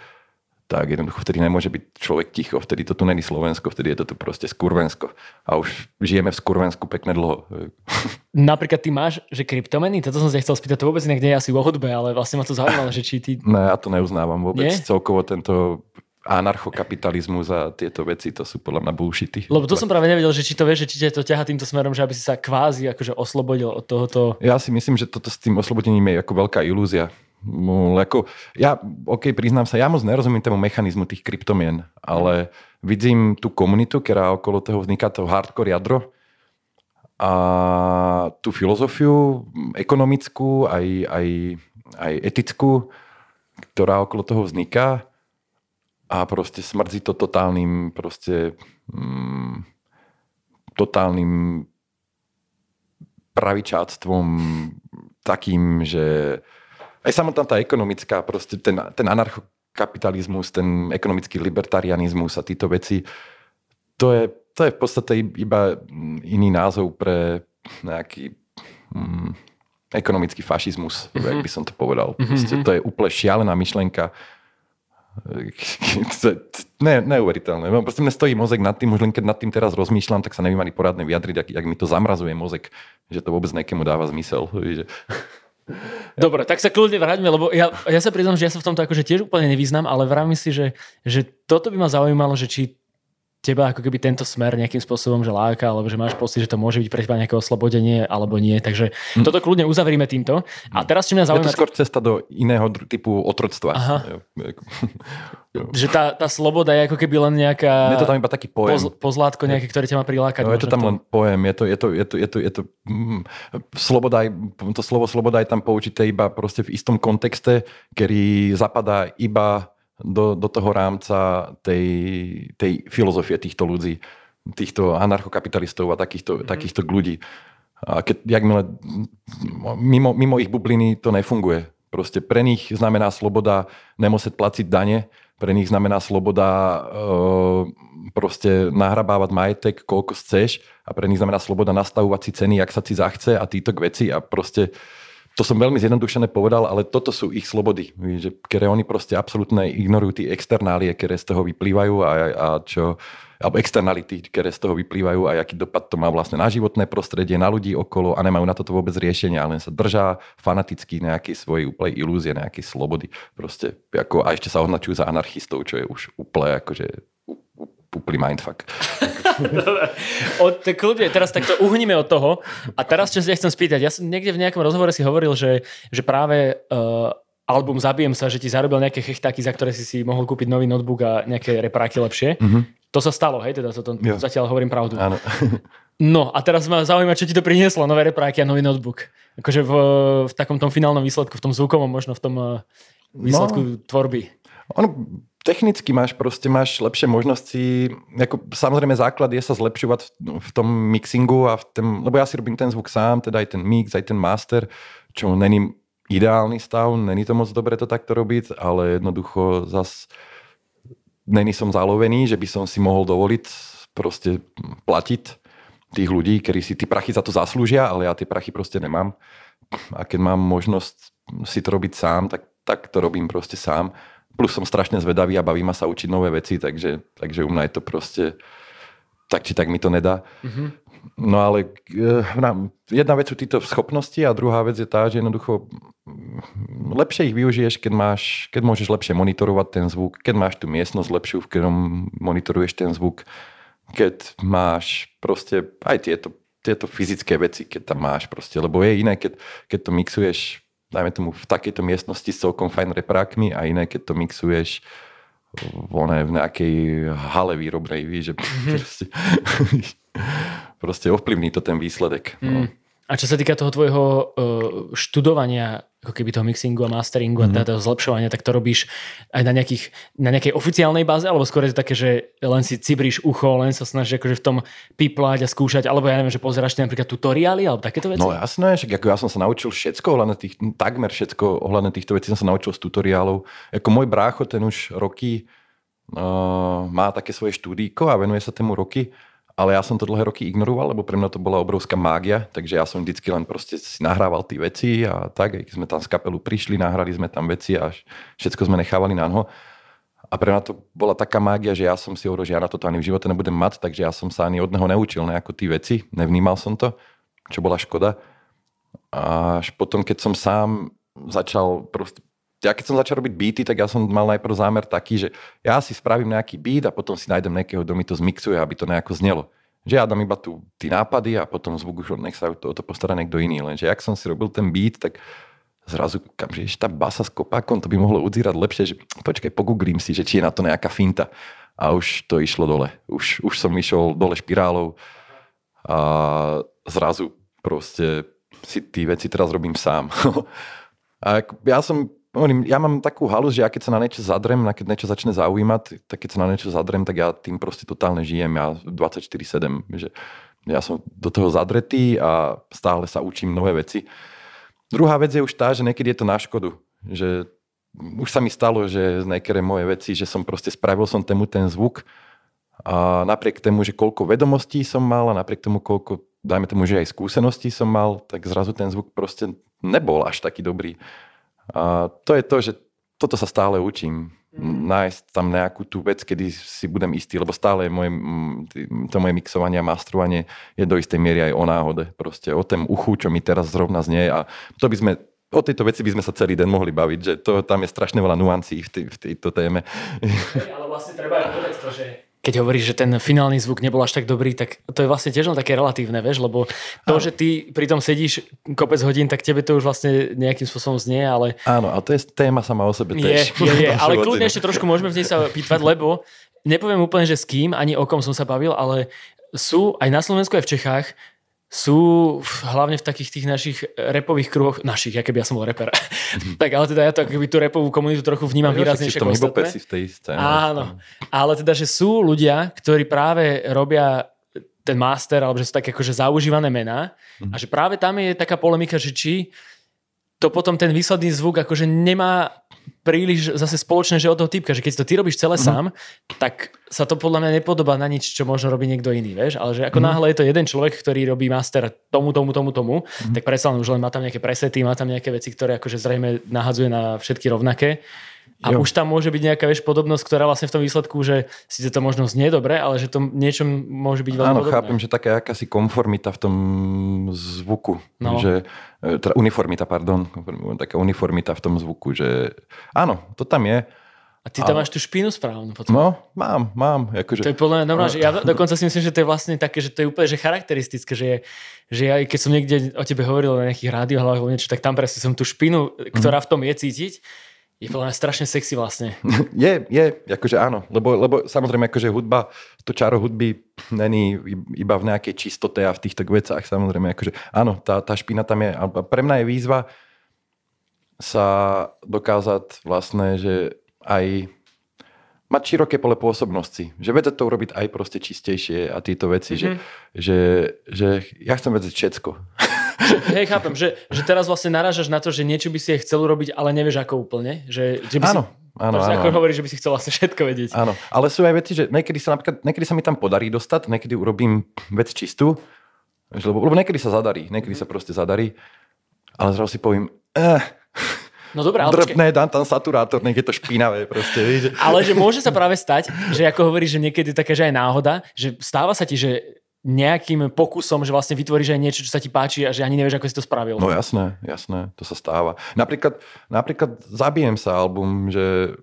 tak jednoducho vtedy nemôže byť človek ticho, vtedy to tu není Slovensko, vtedy je to tu proste Skurvensko. A už žijeme v Skurvensku pekne dlho. Napríklad ty máš, že kryptomeny, toto som sa chcel spýtať, to vôbec niekde je asi o hudbe, ale vlastne ma to zaujímalo, že či ty... Ne, ja to neuznávam vôbec. Nie? Celkovo tento anarchokapitalizmus a tieto veci, to sú podľa mňa bullshity. Lebo to som práve nevedel, že či to vieš, že či to ťaha týmto smerom, že aby si sa kvázi akože oslobodil od tohoto. Ja si myslím, že toto s tým oslobodením je ako veľká ilúzia. Leko, ja, OK, priznám sa, ja moc nerozumiem tomu mechanizmu tých kryptomien, ale vidím tú komunitu, ktorá okolo toho vzniká to hardcore jadro a tú filozofiu ekonomickú, aj, aj, aj etickú, ktorá okolo toho vzniká a proste smrdí to totálnym proste mm, totálnym pravičáctvom takým, že aj samotná tá ekonomická, proste ten, ten anarchokapitalizmus, ten ekonomický libertarianizmus a títo veci, to je, to je v podstate iba iný názov pre nejaký mm, ekonomický fašizmus, mm-hmm. jak by som to povedal. Mhm, proste, mm-hmm. to je úplne šialená myšlenka. ne, neuveriteľné. No, proste mne stojí mozek nad tým, už len keď nad tým teraz rozmýšľam, tak sa neviem ani poradne vyjadriť, ak, ak mi to zamrazuje mozek, že to vôbec nekému dáva zmysel. Dobre, tak sa kľudne vráťme, lebo ja, ja sa priznám, že ja sa v tomto akože tiež úplne nevyznam, ale vravím si, že, že toto by ma zaujímalo, že či teba ako keby tento smer nejakým spôsobom, že láka, alebo že máš pocit, že to môže byť pre teba nejaké oslobodenie, alebo nie. Takže hm. toto kľudne uzavrime týmto. A teraz, čo mňa zaujíma... Je to skôr cesta do iného typu otroctva. Aha. že tá, tá sloboda je ako keby len nejaká... Je to tam iba taký pojem. Poz, pozlátko nejaké, ktoré ťa má prilákať. No, je to tam len pojem. Je to, je to, je to, je to, je to mm, sloboda, to slovo sloboda je tam použité iba proste v istom kontexte, ktorý zapadá iba do, do toho rámca tej, tej filozofie týchto ľudí, týchto anarchokapitalistov a takýchto, mm-hmm. takýchto ľudí. A keď, jakmile, mimo, mimo ich bubliny to nefunguje. Proste pre nich znamená sloboda nemusieť platiť dane, pre nich znamená sloboda e, proste nahrabávať majetek, koľko chceš a pre nich znamená sloboda nastavovať si ceny, ak sa ti zachce a týto veci a proste to som veľmi zjednodušené povedal, ale toto sú ich slobody, že, ktoré oni proste absolútne ignorujú tie externálie, ktoré z toho vyplývajú a, a čo, alebo externality, ktoré z toho vyplývajú a aký dopad to má vlastne na životné prostredie, na ľudí okolo a nemajú na toto vôbec riešenia, len sa držá fanaticky nejakej svojej úplnej ilúzie, nejakej slobody. Proste, ako, a ešte sa označujú za anarchistov, čo je už úplne akože úplný mindfuck. od, tak ľudia, teraz takto uhníme od toho. A teraz, čo si ja chcem spýtať, ja som niekde v nejakom rozhovore si hovoril, že, že práve uh, album Zabijem sa, že ti zarobil nejaké chechtáky, za ktoré si si mohol kúpiť nový notebook a nejaké repráky lepšie. Mm-hmm. To sa stalo, hej, teda to, to zatiaľ hovorím pravdu. Áno. No a teraz ma zaujíma, čo ti to prinieslo, nové repráky a nový notebook. Akože v, v takom tom finálnom výsledku, v tom zvukovom, možno v tom uh, výsledku no, tvorby. Ono, technicky máš proste, máš lepšie možnosti, ako samozrejme základ je sa zlepšovať v tom mixingu a v tom, lebo ja si robím ten zvuk sám, teda aj ten mix, aj ten master, čo není ideálny stav, není to moc dobre to takto robiť, ale jednoducho zas není som zalovený, že by som si mohol dovoliť proste platiť tých ľudí, ktorí si tí prachy za to zaslúžia, ale ja tie prachy proste nemám. A keď mám možnosť si to robiť sám, tak, tak to robím proste sám plus som strašne zvedavý a baví ma sa učiť nové veci, takže, takže u mňa je to proste tak či tak mi to nedá. Mm-hmm. No ale uh, jedna vec sú títo schopnosti a druhá vec je tá, že jednoducho mm, lepšie ich využiješ, keď, máš, keď môžeš lepšie monitorovať ten zvuk, keď máš tú miestnosť lepšiu, v ktorom monitoruješ ten zvuk, keď máš proste aj tieto, tieto fyzické veci, keď tam máš proste, lebo je iné, keď, keď to mixuješ dajme tomu v takejto miestnosti s celkom fajn reprákmi a iné, keď to mixuješ v, v nejakej hale výrobnej, víš, že mm-hmm. proste, proste ovplyvní to ten výsledek. No. Mm. A čo sa týka toho tvojho uh, študovania, ako keby toho mixingu a masteringu mm-hmm. a mhm. toho zlepšovania, tak to robíš aj na, nejakých, na nejakej oficiálnej báze, alebo skôr je to také, že len si cibríš ucho, len sa snažíš akože v tom piplať a skúšať, alebo ja neviem, že pozeráš napríklad tutoriály alebo takéto veci? No jasné, že ako ja som sa naučil všetko ohľadne tých, takmer všetko ohľadne týchto vecí som sa naučil z tutoriálov. Ako môj brácho, ten už roky uh, má také svoje štúdíko a venuje sa tému roky ale ja som to dlhé roky ignoroval, lebo pre mňa to bola obrovská mágia, takže ja som vždycky len proste si nahrával tie veci a tak, keď sme tam z kapelu prišli, nahrali sme tam veci a všetko sme nechávali na noho. A pre mňa to bola taká mágia, že ja som si hovoril, že ja na toto ani v živote nebudem mať, takže ja som sa ani od neho neučil nejako tie veci, nevnímal som to, čo bola škoda. A až potom, keď som sám začal proste ja keď som začal robiť beaty, tak ja som mal najprv zámer taký, že ja si spravím nejaký beat a potom si nájdem nejakého, kto mi to zmixuje, aby to nejako znelo. Že ja dám iba tu tí nápady a potom zvuk už nech sa to, o to postará niekto iný. Lenže jak som si robil ten beat, tak zrazu, kam, že tá basa s kopákom, to by mohlo udzírať lepšie, že počkaj, pogooglím si, že či je na to nejaká finta. A už to išlo dole. Už, už som išiel dole špirálou a zrazu proste si tí veci teraz robím sám. a ja som Hovorím, ja mám takú halus, že ja keď sa na niečo zadrem, na keď niečo začne zaujímať, tak keď sa na niečo zadrem, tak ja tým proste totálne žijem. Ja 24-7, že ja som do toho zadretý a stále sa učím nové veci. Druhá vec je už tá, že niekedy je to na škodu. že už sa mi stalo, že z niektoré moje veci, že som proste spravil som tému ten zvuk a napriek tomu, že koľko vedomostí som mal a napriek tomu, koľko, dajme tomu, že aj skúseností som mal, tak zrazu ten zvuk proste nebol až taký dobrý. A to je to, že toto sa stále učím. Mm. Nájsť tam nejakú tú vec, kedy si budem istý, lebo stále moje, to moje mixovanie a mastrovanie je do istej miery aj o náhode. Proste o tom uchu, čo mi teraz zrovna znie a to by sme o tejto veci by sme sa celý den mohli baviť, že to, tam je strašne veľa nuancí v, tý, v tejto téme. Ale vlastne treba aj povedať to, že keď hovoríš, že ten finálny zvuk nebol až tak dobrý, tak to je vlastne tiež len také relatívne, vieš, lebo to, Áno. že ty pri tom sedíš kopec hodín, tak tebe to už vlastne nejakým spôsobom znie, ale... Áno, a to je téma sama o sebe tiež. Je, je, je ale kľudne ešte trošku môžeme v nej sa pýtať, lebo nepoviem úplne, že s kým, ani o kom som sa bavil, ale sú aj na Slovensku, aj v Čechách sú hlavne v takých tých našich repových kruhoch, našich, aké by ja som bol reper. Mm. tak ale teda ja to akoby tú repovú komunitu trochu vnímam no, výraznejšie ako ostatné. v tej scéne. Áno, ale teda, že sú ľudia, ktorí práve robia ten master, alebo že sú také akože zaužívané mená mm. a že práve tam je taká polemika, že či to potom ten výsledný zvuk akože nemá príliš zase spoločné, že od toho typka, že keď to ty robíš celé mm-hmm. sám, tak sa to podľa mňa nepodobá na nič, čo možno robí niekto iný, vieš, ale že ako mm-hmm. náhle je to jeden človek, ktorý robí master tomu, tomu, tomu, tomu, mm-hmm. tak predsa len už len má tam nejaké presety, má tam nejaké veci, ktoré akože zrejme nahadzuje na všetky rovnaké a jo. už tam môže byť nejaká vieš, podobnosť, ktorá vlastne v tom výsledku, že síce to možno znie dobre, ale že to niečo môže byť veľmi Áno, podobné. chápem, že taká akási konformita v tom zvuku. No. Že, e, teda uniformita, pardon. Taká uniformita v tom zvuku, že áno, to tam je. A ty tam a... máš tú špínu správnu potom. No, mám, mám. Akože... To je podľa mňa normálne, že ja dokonca si myslím, že to je vlastne také, že to je úplne že charakteristické, že, je, že ja keď som niekde o tebe hovoril na nejakých rádiách alebo niečo, tak tam presne som tú špinu, ktorá v tom je cítiť, je podľa mňa strašne sexy vlastne. Je, je, akože áno, lebo, lebo samozrejme akože hudba, to čaro hudby není iba v nejakej čistote a v týchto vecách, samozrejme akože áno, tá, tá špina tam je, ale pre mňa je výzva sa dokázať vlastne, že aj mať široké pole pôsobnosti, že vedieť to urobiť aj proste čistejšie a tieto veci, mm-hmm. že, že, že ja chcem vedieť všetko. Hej, chápem, že, že teraz vlastne narážaš na to, že niečo by si chcel urobiť, ale nevieš ako úplne. Že, že by áno, si, áno, áno. Ako hovoríš, že by si chcel vlastne všetko vedieť. Áno, ale sú aj veci, že niekedy sa, napríklad, niekedy sa mi tam podarí dostať, niekedy urobím vec čistú, lebo, lebo niekedy sa zadarí, niekedy sa proste zadarí, ale zrazu si poviem, eh, No dobré, ale Drpné, dám tam saturátor, nech je to špinavé proste. Víš? Ale že môže sa práve stať, že ako hovoríš, že niekedy také, že aj náhoda, že stáva sa ti, že nejakým pokusom, že vlastne vytvoríš aj niečo, čo sa ti páči a že ani nevieš, ako si to spravil. No jasné, jasné, to sa stáva. Napríklad, napríklad Zabijem sa album, že,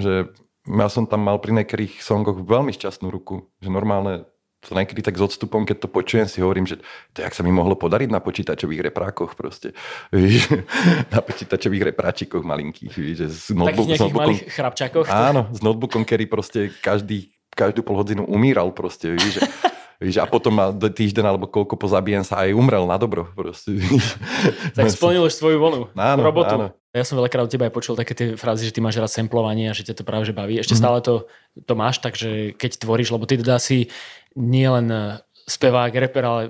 že ja som tam mal pri niektorých songoch veľmi šťastnú ruku, že normálne to niekedy tak s odstupom, keď to počujem, si hovorím, že to jak sa mi mohlo podariť na počítačových reprákoch proste. Víš, na počítačových repráčikoch malinkých. Víš, že s notebook, Takých nejakých malých chrapčakoch. Áno, s notebookom, ktorý proste každý, každú pol hodinu umíral proste. Víš, že Víš, a potom ma týždeň alebo koľko pozabijem sa aj umrel na dobro. Proste. tak splnil už svoju vonu, áno, robotu. Áno. Ja som veľakrát od teba aj počul také tie frázy, že ty máš rád samplovanie a že ťa to práve že baví. Ešte mm-hmm. stále to, to máš, takže keď tvoríš, lebo ty teda si nie len spevák, reper, ale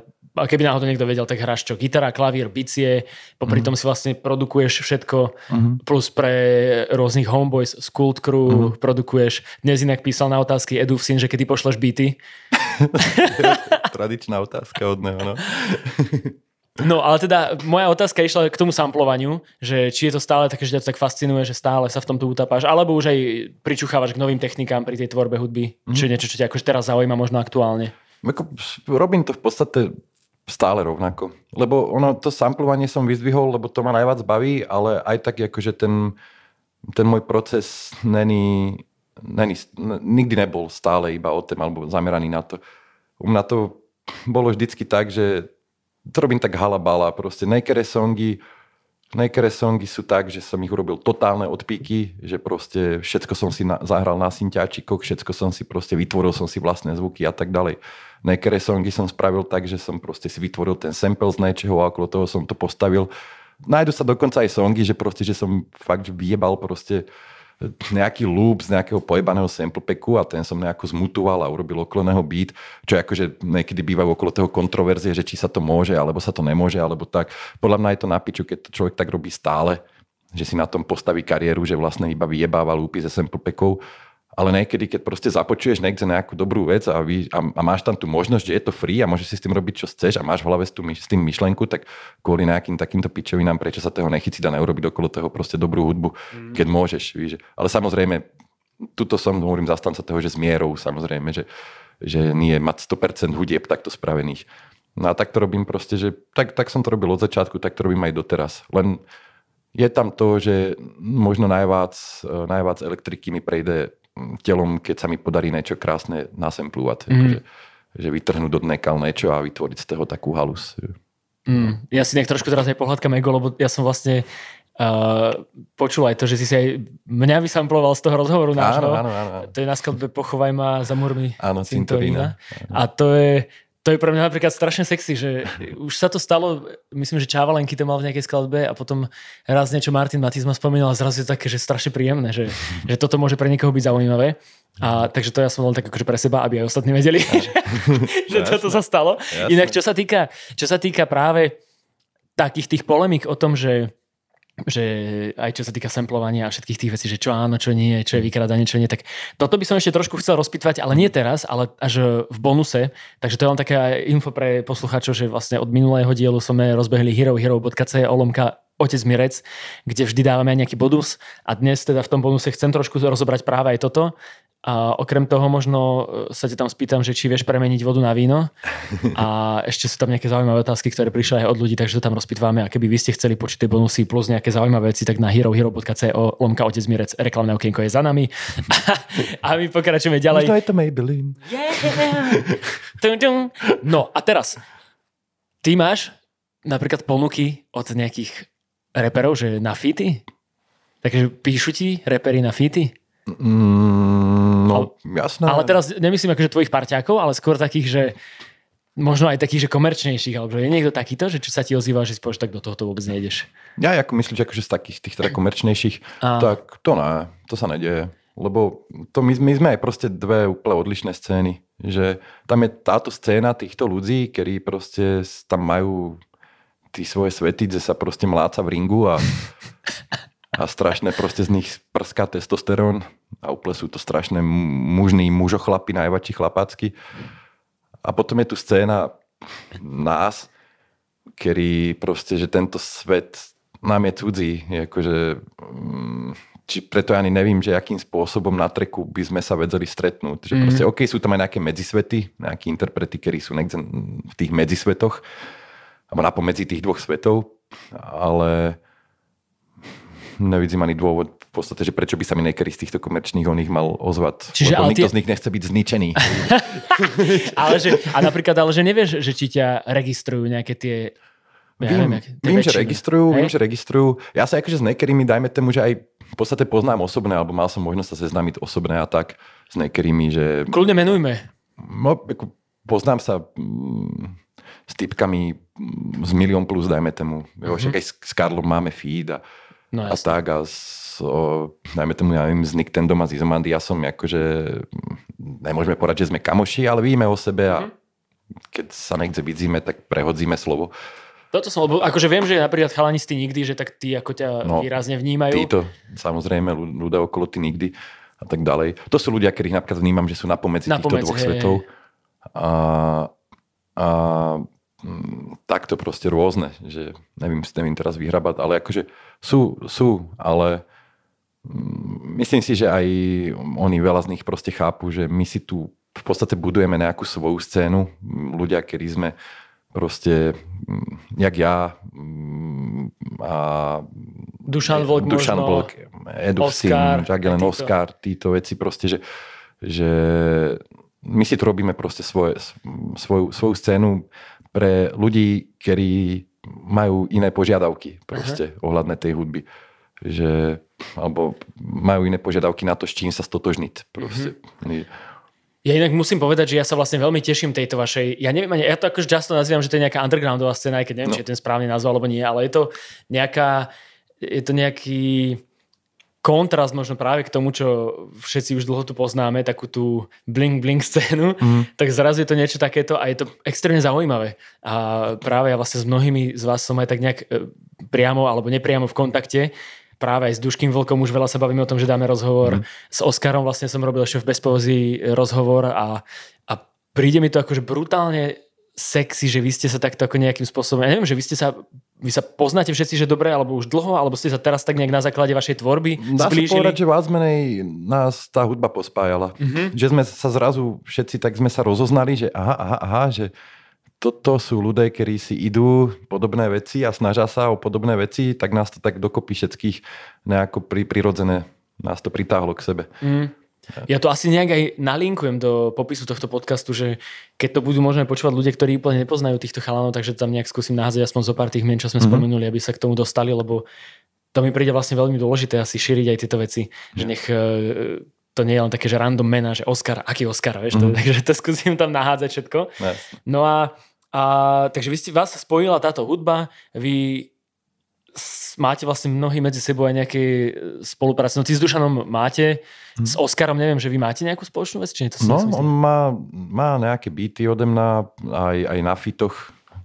keby náhodou niekto vedel, tak hráš čo? Gitara, klavír, bicie, popri mm-hmm. tom si vlastne produkuješ všetko, mm-hmm. plus pre rôznych homeboys z Cult Crew mm-hmm. produkuješ. Dnes inak písal na otázky Edu Syn, že kedy pošleš beaty. Tradičná otázka od neho, no. No, ale teda moja otázka išla k tomu samplovaniu, že či je to stále také, že ťa to tak fascinuje, že stále sa v tomto utapáš, alebo už aj pričuchávaš k novým technikám pri tej tvorbe hudby, mm. čo je niečo, čo ťa akože teraz zaujíma možno aktuálne. Robím to v podstate stále rovnako. Lebo ono, to samplovanie som vyzdvihol, lebo to ma najviac baví, ale aj tak akože ten, ten môj proces není, není, nikdy nebol stále iba o tém alebo zameraný na to. U mňa to bolo vždycky tak, že to robím tak halabala, proste niektoré songy, niektoré songy sú tak, že som ich urobil totálne odpíky, že proste všetko som si na, zahral na synťáčikoch, všetko som si proste vytvoril som si vlastné zvuky a tak ďalej. Niektoré songy som spravil tak, že som proste si vytvoril ten sample z niečoho a okolo toho som to postavil. Nájdu sa dokonca aj songy, že proste, že som fakt vyjebal proste nejaký loop z nejakého pojebaného sample packu a ten som nejako zmutoval a urobil okolo neho beat, čo akože niekedy bývajú okolo toho kontroverzie, že či sa to môže, alebo sa to nemôže, alebo tak. Podľa mňa je to na piču, keď to človek tak robí stále, že si na tom postaví kariéru, že vlastne iba vyjebáva lúpy ze sample packov, ale niekedy, keď proste započuješ niekde nejakú dobrú vec a, vy, a, a máš tam tú možnosť, že je to free a môžeš si s tým robiť, čo chceš a máš v hlave s, tú, s tým myšlenku, tak kvôli nejakým takýmto pičovinám, prečo sa toho nechytiť a neurobiť okolo toho proste dobrú hudbu, mm. keď môžeš. Víš. Ale samozrejme, tuto som, hovorím, zastanca toho, že s mierou, samozrejme, že, že nie mať 100% hudieb takto spravených. No a tak to robím proste, že tak, tak som to robil od začiatku, tak to robím aj doteraz. Len je tam to, že možno najvác, najvác elektriky mi prejde telom, keď sa mi podarí niečo krásne nasemplovať. Mm. Akože, že vytrhnúť do dnekal niečo a vytvoriť z toho takú halus. Mm. Ja si nech trošku teraz aj pohľadkam ego, lebo ja som vlastne uh, počul aj to, že si si aj mňa vysamploval z toho rozhovoru nášho. Áno, áno, áno. To je na skladbe Pochovaj ma za murmi áno, cintorína. A to je, to je pre mňa napríklad strašne sexy, že už sa to stalo, myslím, že Čávalenky to mal v nejakej skladbe a potom raz niečo Martin Matizma spomínal a zrazu je také, že strašne príjemné, že, že toto môže pre niekoho byť zaujímavé. A takže to ja som len tak akože pre seba, aby aj ostatní vedeli, že, že toto sa stalo. Jasne. Inak čo sa týka, čo sa týka práve takých tých polemík o tom, že že aj čo sa týka samplovania a všetkých tých vecí, že čo áno, čo nie, čo je vykradanie, čo nie, tak toto by som ešte trošku chcel rozpitvať, ale nie teraz, ale až v bonuse. Takže to je len taká info pre poslucháčov, že vlastne od minulého dielu sme rozbehli herohero.c olomka Otec Mirec, kde vždy dávame aj nejaký bonus a dnes teda v tom bonuse chcem trošku rozobrať práve aj toto a okrem toho možno e, sa ťa tam spýtam, že či vieš premeniť vodu na víno. A ešte sú tam nejaké zaujímavé otázky, ktoré prišli aj od ľudí, takže to tam rozpitvame. A keby vy ste chceli počuť tie bonusy plus nejaké zaujímavé veci, tak na herohero.co lomka otec Mirec reklamné okienko je za nami. a my pokračujeme ďalej. Možno je to Maybelline. Yeah! no a teraz, ty máš napríklad ponuky od nejakých reperov, že na fity? Takže píšu ti repery na fity? Mm, no, ale, jasné. Ale teraz nemyslím akože tvojich parťákov, ale skôr takých, že možno aj takých, že komerčnejších, alebo že je niekto takýto, že čo sa ti ozýva, že si povieš, tak do tohoto vôbec nejdeš. Ja ako myslím, že akože z takých tých teda komerčnejších, a... tak to ne, to sa nedieje. Lebo to my, my sme aj proste dve úplne odlišné scény. Že tam je táto scéna týchto ľudí, ktorí proste tam majú tí svoje svety, že sa proste mláca v ringu a a strašné proste z nich prská testosterón a úplne sú to strašné mužní mužochlapy, najväčší chlapácky. A potom je tu scéna nás, ktorý proste, že tento svet nám je cudzí. Je akože, či preto ja ani nevím, že akým spôsobom na treku by sme sa vedeli stretnúť. Že mm. proste, OK, sú tam aj nejaké medzisvety, nejakí interprety, ktorí sú v tých medzisvetoch, alebo napomedzi tých dvoch svetov, ale nevidím ani dôvod v podstate, že prečo by sa mi niekedy z týchto komerčných o nich mal ozvať. Čiže, lebo nikto tie... z nich nechce byť zničený. ale že, a napríklad, ale že nevieš, že či ťa registrujú nejaké tie ja vím, neviem, viem že registrujú, viem, že registrujú. Ja sa akože s niektorými, dajme tomu, že aj v podstate poznám osobné, alebo mal som možnosť sa seznámiť osobné a tak s niektorými, že... Kľudne menujme. No, ako, poznám sa mm, s typkami mm, z milión plus, dajme tomu. Uh-huh. Však aj s, s Karlom máme feed a No, a tak a so, najmä tomu, ja neviem, s Nintendom a s Izomandiasom, akože nemôžeme povedať, že sme kamoši, ale víme o sebe a mm. keď sa niekde vidzíme, tak prehodzíme slovo. Toto som, lebo akože viem, že napríklad chalanisti nikdy, že tak tí ako ťa no, výrazne vnímajú. Títo, samozrejme, ľudia okolo ty nikdy a tak ďalej. To sú ľudia, ktorých napríklad vnímam, že sú napomedzi na týchto dvoch hej. svetov. A, a takto proste rôzne, že neviem, neviem teraz vyhrabať, ale akože sú, sú, ale mm, myslím si, že aj oni veľa z nich proste chápu, že my si tu v podstate budujeme nejakú svoju scénu, ľudia, ktorí sme proste, mm, jak ja a Dušan Vlk Dušan Vlk, Edu Oscar, Jagelen Oscar, títo veci proste, že, že my si tu robíme proste svoje, svoju, svoju scénu, pre ľudí, ktorí majú iné požiadavky proste uh-huh. ohľadne tej hudby. Že, alebo majú iné požiadavky na to, s čím sa stotožniť. Proste. Uh-huh. Ja inak musím povedať, že ja sa vlastne veľmi teším tejto vašej, ja neviem, ja to akože často nazývam, že to je nejaká undergroundová scéna, aj keď neviem, no. či je ten správny názov alebo nie, ale je to nejaká, je to nejaký kontrast možno práve k tomu, čo všetci už dlho tu poznáme, takú tú bling-bling scénu, mm. tak zrazu je to niečo takéto a je to extrémne zaujímavé. A práve ja vlastne s mnohými z vás som aj tak nejak e, priamo alebo nepriamo v kontakte práve aj s Duškým Vlkom už veľa sa bavíme o tom, že dáme rozhovor. Mm. S Oskarom vlastne som robil ešte v Bezpozí rozhovor a, a príde mi to akože brutálne sexy, že vy ste sa takto ako nejakým spôsobom, ja neviem, že vy ste sa, vy sa poznáte všetci, že dobre, alebo už dlho, alebo ste sa teraz tak nejak na základe vašej tvorby Dá zblížili? sa povedať, že viac menej nás tá hudba pospájala. Mm-hmm. Že sme sa zrazu všetci, tak sme sa rozoznali, že aha, aha, aha, že toto sú ľudia, ktorí si idú podobné veci a snažia sa o podobné veci, tak nás to tak dokopy všetkých nejako pri, prirodzené nás to pritáhlo k sebe. Mm. Ja to asi nejak aj nalinkujem do popisu tohto podcastu, že keď to budú možno počúvať ľudia, ktorí úplne nepoznajú týchto chalanov, takže tam nejak skúsim naházať aspoň zo pár tých mien, čo sme mm-hmm. spomenuli, aby sa k tomu dostali, lebo to mi príde vlastne veľmi dôležité asi šíriť aj tieto veci, že nech e, to nie je len také, že random mena, že Oscar, aký Oscar, vieš, mm-hmm. to, takže to skúsim tam nahádzať všetko. Yes. No a, a takže vy ste, vás spojila táto hudba, vy máte vlastne mnohí medzi sebou aj nejaké e, spolupráce. No ty s Dušanom máte, hmm. s Oskarom neviem, že vy máte nejakú spoločnú vec? Či nie, to no, on má, má nejaké beaty ode mňa, aj, aj na fitoch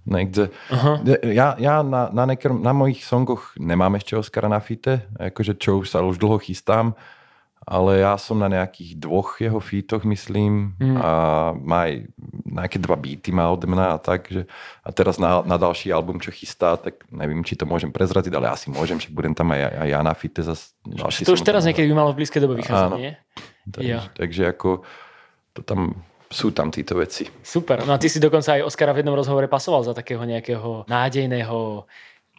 niekde. Uh-huh. Ja, ja na, na, nekr- na mojich songoch nemám ešte Oskara na fite, akože čo už sa už dlho chystám ale ja som na nejakých dvoch jeho fítoch, myslím, mm. a má aj nejaké dva beaty má ode mňa a tak, že, a teraz na, na ďalší album, čo chystá, tak neviem, či to môžem prezradiť, ale asi môžem, že budem tam aj, aj ja na fite zase. To už teraz niekedy by malo v blízkej dobe vychádzať, Áno. nie? Takže, ja. takže ako to tam sú tam títo veci. Super. No a ty si dokonca aj Oscara v jednom rozhovore pasoval za takého nejakého nádejného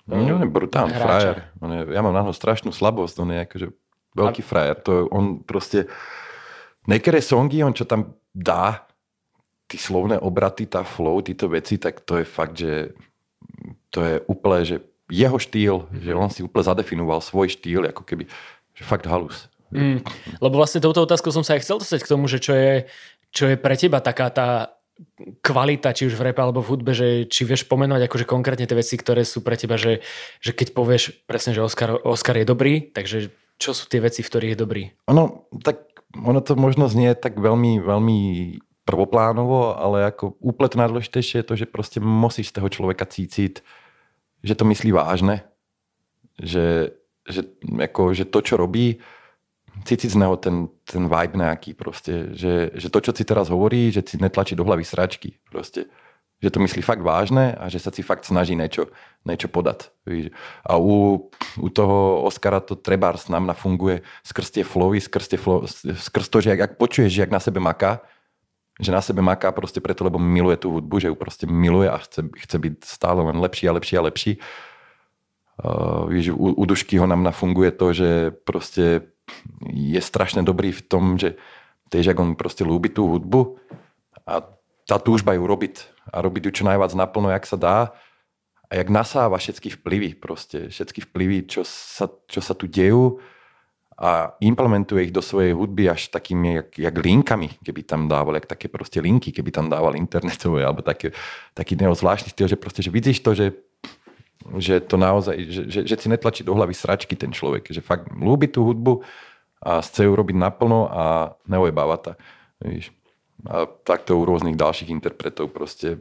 No, on je brutálny frajer. On je, ja mám na strašnú slabosť. On je akože Veľký a... frajer. To on proste... Niektoré songy, on čo tam dá, ty slovné obraty, tá flow, títo veci, tak to je fakt, že to je úplne, že jeho štýl, že on si úplne zadefinoval svoj štýl, ako keby, že fakt halus. Mm, lebo vlastne touto otázkou som sa aj chcel dostať k tomu, že čo je, čo je pre teba taká tá kvalita, či už v repe alebo v hudbe, že či vieš pomenovať akože konkrétne tie veci, ktoré sú pre teba, že, že keď povieš presne, že Oscar, Oscar je dobrý, takže čo sú tie veci, v ktorých je dobrý? Ono, tak ono to možno znie tak veľmi, veľmi prvoplánovo, ale ako úplne to najdôležitejšie je to, že proste musíš z toho človeka cítiť, že to myslí vážne. Že, že, ako, že to, čo robí, cítiť z neho ten, ten vibe nejaký proste. Že, že to, čo si teraz hovorí, že si netlačí do hlavy sračky. Proste že to myslí fakt vážne a že sa si fakt snaží niečo, niečo podať. A u, u toho Oscara to trebárs nám nafunguje skrz tie flowy, skrz, tie flow, skrz to, že ak, ak počuješ, že ak na sebe maká, že na sebe maká proste preto, lebo miluje tú hudbu, že ju proste miluje a chce, chce byť stále len lepší a lepší a lepší. Uh, víš, u, u Duškyho nám nafunguje to, že proste je strašne dobrý v tom, že tiež, ak on proste ľúbi tú hudbu a tá túžba ju robiť a robiť ju čo najviac naplno, jak sa dá a jak nasáva všetky vplyvy, proste všetky vplyvy, čo sa, čo sa tu dejú a implementuje ich do svojej hudby až takými, jak, jak linkami, keby tam dával, jak také proste linky, keby tam dával internetové, alebo také, taký neozvláštny styl, že proste, že vidíš to, že, že to naozaj, že, že, že si netlačí do hlavy sračky ten človek, že fakt ľúbi tú hudbu a chce ju robiť naplno a neojebáva ta. Víš a takto u rôznych ďalších interpretov proste.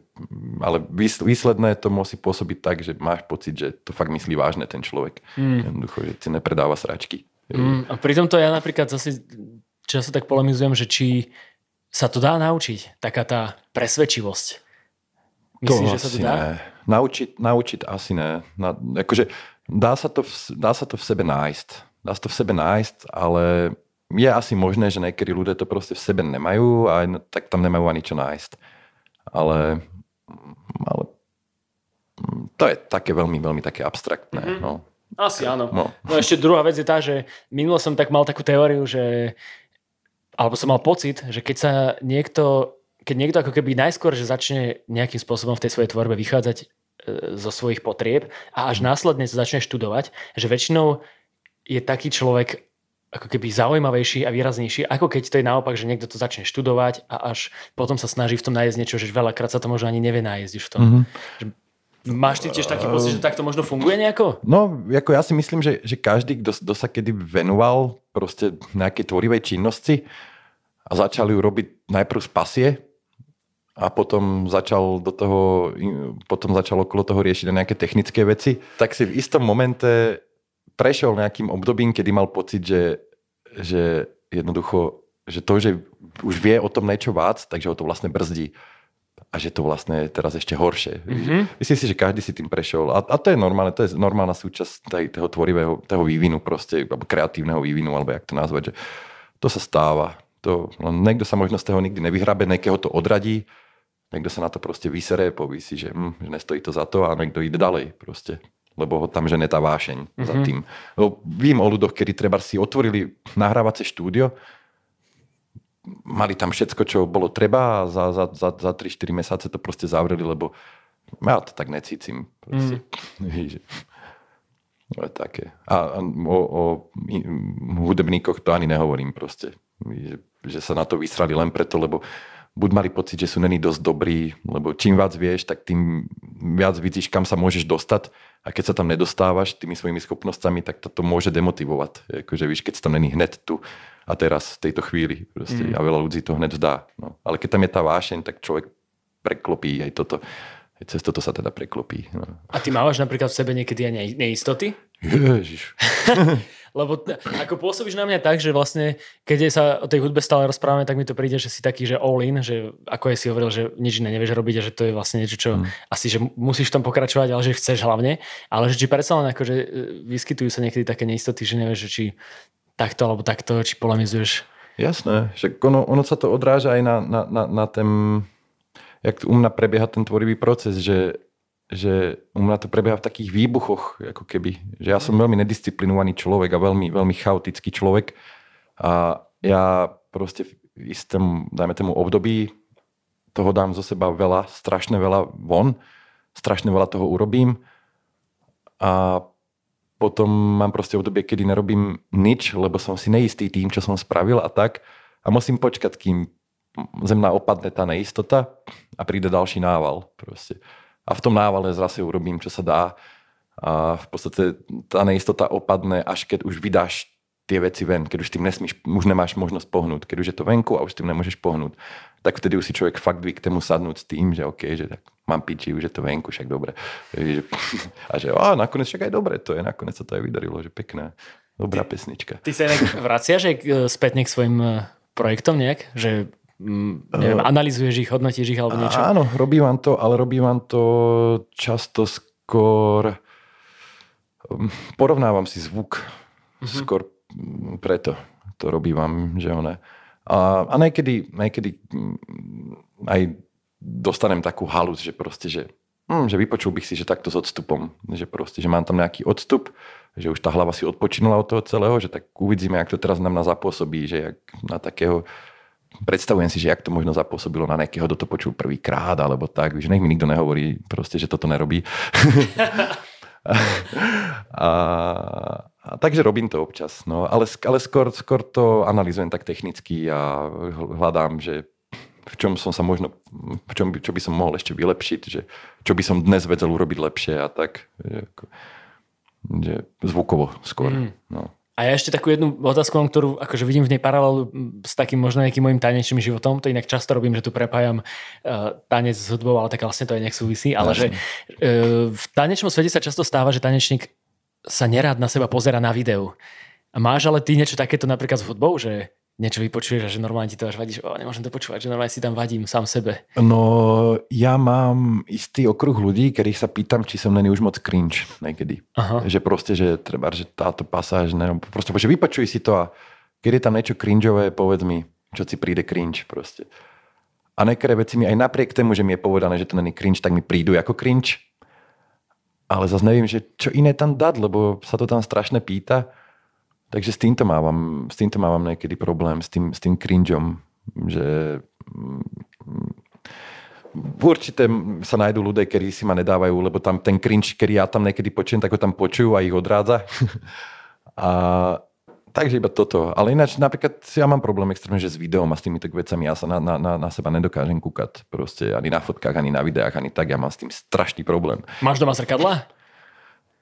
Ale výsledné to musí pôsobiť tak, že máš pocit, že to fakt myslí vážne ten človek. Mm. Jednoducho, že si nepredáva sračky. Mm, a pri tomto ja napríklad zase často tak polemizujem, že či sa to dá naučiť, taká tá presvedčivosť. Myslíš, to že sa to dá? Ne. Naučiť, naučiť asi ne. Na, akože dá sa, to v, dá sa to v sebe nájsť. Dá sa to v sebe nájsť, ale je asi možné, že niektorí ľudia to proste v sebe nemajú a tak tam nemajú ani čo nájsť. Ale, ale to je také veľmi, veľmi také abstraktné. Mm-hmm. No. Asi áno. No. no ešte druhá vec je tá, že minulo som tak mal takú teóriu, že alebo som mal pocit, že keď sa niekto keď niekto ako keby najskôr, že začne nejakým spôsobom v tej svojej tvorbe vychádzať e, zo svojich potrieb a až následne sa začne študovať, že väčšinou je taký človek ako keby zaujímavejší a výraznejší, ako keď to je naopak, že niekto to začne študovať a až potom sa snaží v tom nájsť niečo, že veľakrát sa to možno ani nevie nájsť už v tom. Mm-hmm. Že Máš ty tiež taký pocit, že takto možno funguje nejako? No, ako ja si myslím, že, že každý, kto, kto sa kedy venoval proste nejakej tvorivej činnosti a začal ju robiť najprv z pasie a potom začal do toho, potom začal okolo toho riešiť nejaké technické veci, tak si v istom momente prešiel nejakým obdobím, kedy mal pocit, že, že jednoducho, že to, že už vie o tom niečo vác, takže ho to vlastne brzdí a že to vlastne je teraz ešte horšie. Mm-hmm. Myslím si, že každý si tým prešiel. A, a to je normálne, to je normálna súčasť tej, toho tvorivého, toho vývinu proste, alebo kreatívneho vývinu, alebo jak to nazvať, že to sa stáva. To, len niekto sa možno z toho nikdy nevyhrabe, niekého to odradí, niekto sa na to proste vyseré, povie si, že, hm, že nestojí to za to a niekto ide ďalej proste lebo ho tam žene tá vášeň mm-hmm. za mhm. tým. Lebo vím o ľudoch, kedy treba si otvorili nahrávacie štúdio mali tam všetko, čo bolo treba a za, za, za, za 3-4 mesiace to proste zavreli, lebo ja to tak necítim. Proste. Mm. No, také. A, a o, o hudebníkoch to ani nehovorím proste. Že, že sa na to vysrali len preto, lebo buď mali pocit, že sú není dosť dobrí, lebo čím viac vieš, tak tým viac vidíš, kam sa môžeš dostať a keď sa tam nedostávaš tými svojimi schopnosťami, tak to, to môže demotivovať. Akože víš, keď tam není hned tu a teraz v tejto chvíli. Proste, mm. A veľa ľudí to hneď vzdá. No. Ale keď tam je tá vášeň, tak človek preklopí aj toto. Aj cez toto sa teda preklopí. No. A ty mávaš napríklad v sebe niekedy aj neistoty? Ježiš. Lebo ako pôsobíš na mňa tak, že vlastne, keď sa o tej hudbe stále rozprávame, tak mi to príde, že si taký, že all in, že ako je si hovoril, že nič iné nevieš robiť a že to je vlastne niečo, čo mm. asi, že musíš v tom pokračovať, ale že chceš hlavne. Ale že či predsa len ako, že e, vyskytujú sa niekedy také neistoty, že nevieš, že či takto alebo takto, či polemizuješ. Jasné, že ono, ono sa to odráža aj na, na, na, na ten, jak u mňa prebieha ten tvorivý proces, že, že u mňa to prebieha v takých výbuchoch, ako keby. Že ja som veľmi nedisciplinovaný človek a veľmi, veľmi chaotický človek a ja proste v istom, dajme tomu období toho dám zo seba veľa, strašne veľa von, strašne veľa toho urobím a potom mám proste obdobie, kedy nerobím nič, lebo som si neistý tým, čo som spravil a tak. A musím počkať, kým zemná opadne tá neistota a príde ďalší nával. Proste. A v tom návale zase urobím, čo sa dá. A v podstate tá neistota opadne, až keď už vydáš tie veci ven, keď už tým nesmíš, už nemáš možnosť pohnúť, keď už je to venku a už tým nemôžeš pohnúť, tak vtedy už si človek fakt tomu sadnúť s tým, že OK, že tak mám piči, už je to venku, však dobre. A že a nakoniec však aj dobre to je, nakoniec sa to aj vydarilo, že pekné, dobrá ty, pesnička. Ty sa inak vraciaš spätne k svojim e, projektom nejak? Že neviem, uh, analýzuješ ich, hodnotíš ich alebo niečo? Áno, robím to, ale robím to často skôr mm, porovnávam si zvuk uh-huh. skôr preto to robím, že one. A, a niekedy, niekedy mm, aj dostanem takú halus, že proste, že, hm, že vypočul bych si, že takto s odstupom, že proste, že mám tam nejaký odstup, že už tá hlava si odpočinula od toho celého, že tak uvidíme, jak to teraz nám na zapôsobí, že jak na takého predstavujem si, že jak to možno zapôsobilo na nejakého, kto to počul prvýkrát, alebo tak, že nech mi nikto nehovorí proste, že toto nerobí. a, a, takže robím to občas, no, ale, ale skôr, skôr to analýzujem tak technicky a hľadám, že v čom som sa možno, v čom čo by som mohol ešte vylepšiť, že čo by som dnes vedel urobiť lepšie a tak, že, že zvukovo skôr. Mm. No. A ja ešte takú jednu otázku mám, ktorú akože vidím v nej paralelu s takým možno nejakým môjim tanečným životom. To inak často robím, že tu prepájam uh, tanec s hudbou, ale tak vlastne to aj nech súvisí. Ale Jasne. že uh, v tanečnom svete sa často stáva, že tanečník sa nerád na seba pozera na videu. A máš ale ty niečo takéto napríklad s hudbou, že niečo vypočuješ a že normálne ti to až vadíš, o, nemôžem to počúvať, že normálne si tam vadím sám sebe. No, ja mám istý okruh ľudí, ktorých sa pýtam, či som není už moc cringe niekedy. Aha. Že proste, že treba, že táto pasáž, ne, proste, že vypočuj si to a keď je tam niečo cringeové, povedz mi, čo si príde cringe proste. A niektoré veci mi aj napriek tomu, že mi je povedané, že to není cringe, tak mi prídu ako cringe. Ale zase neviem, že čo iné tam dať, lebo sa to tam strašne pýta. Takže s týmto mávam, s týmto mávam niekedy problém, s tým, s tým cringeom, že mm, určite sa nájdú ľudia, ktorí si ma nedávajú, lebo tam ten cringe, ktorý ja tam niekedy počujem, tak ho tam počujú a ich odrádza. a takže iba toto. Ale ináč napríklad ja mám problém extrémne, že s videom a s týmito vecami ja sa na, na, na, na seba nedokážem kúkať. Proste ani na fotkách, ani na videách, ani tak. Ja mám s tým strašný problém. Máš doma zrkadla?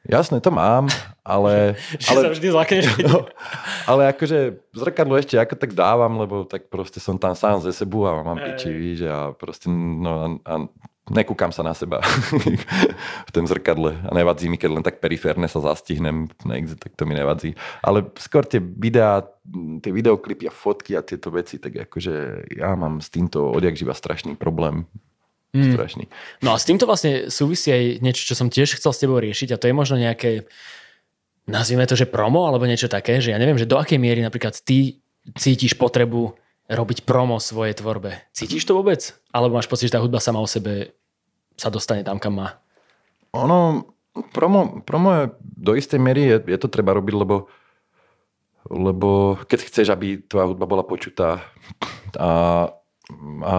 Jasné, to mám, ale... že ale, sa vždy zlakneš. No, ale akože zrkadlo ešte ako tak dávam, lebo tak proste som tam sám ze sebu a mám piči, víš, a proste, no a, nekúkam sa na seba v tom zrkadle a nevadí mi, keď len tak periférne sa zastihnem, niekde, tak to mi nevadí. Ale skôr tie videá, tie videoklipy a fotky a tieto veci, tak akože ja mám s týmto odjak živa strašný problém. Mm. Strašný. No a s týmto vlastne súvisí aj niečo, čo som tiež chcel s tebou riešiť a to je možno nejaké, nazvime to, že promo alebo niečo také, že ja neviem, že do akej miery napríklad ty cítiš potrebu robiť promo svojej tvorbe. Cítiš to vôbec? Alebo máš pocit, že tá hudba sama o sebe sa dostane tam, kam má? Ono, promo, promo je, do istej miery je, je to treba robiť, lebo, lebo keď chceš, aby tvoja hudba bola počutá a, a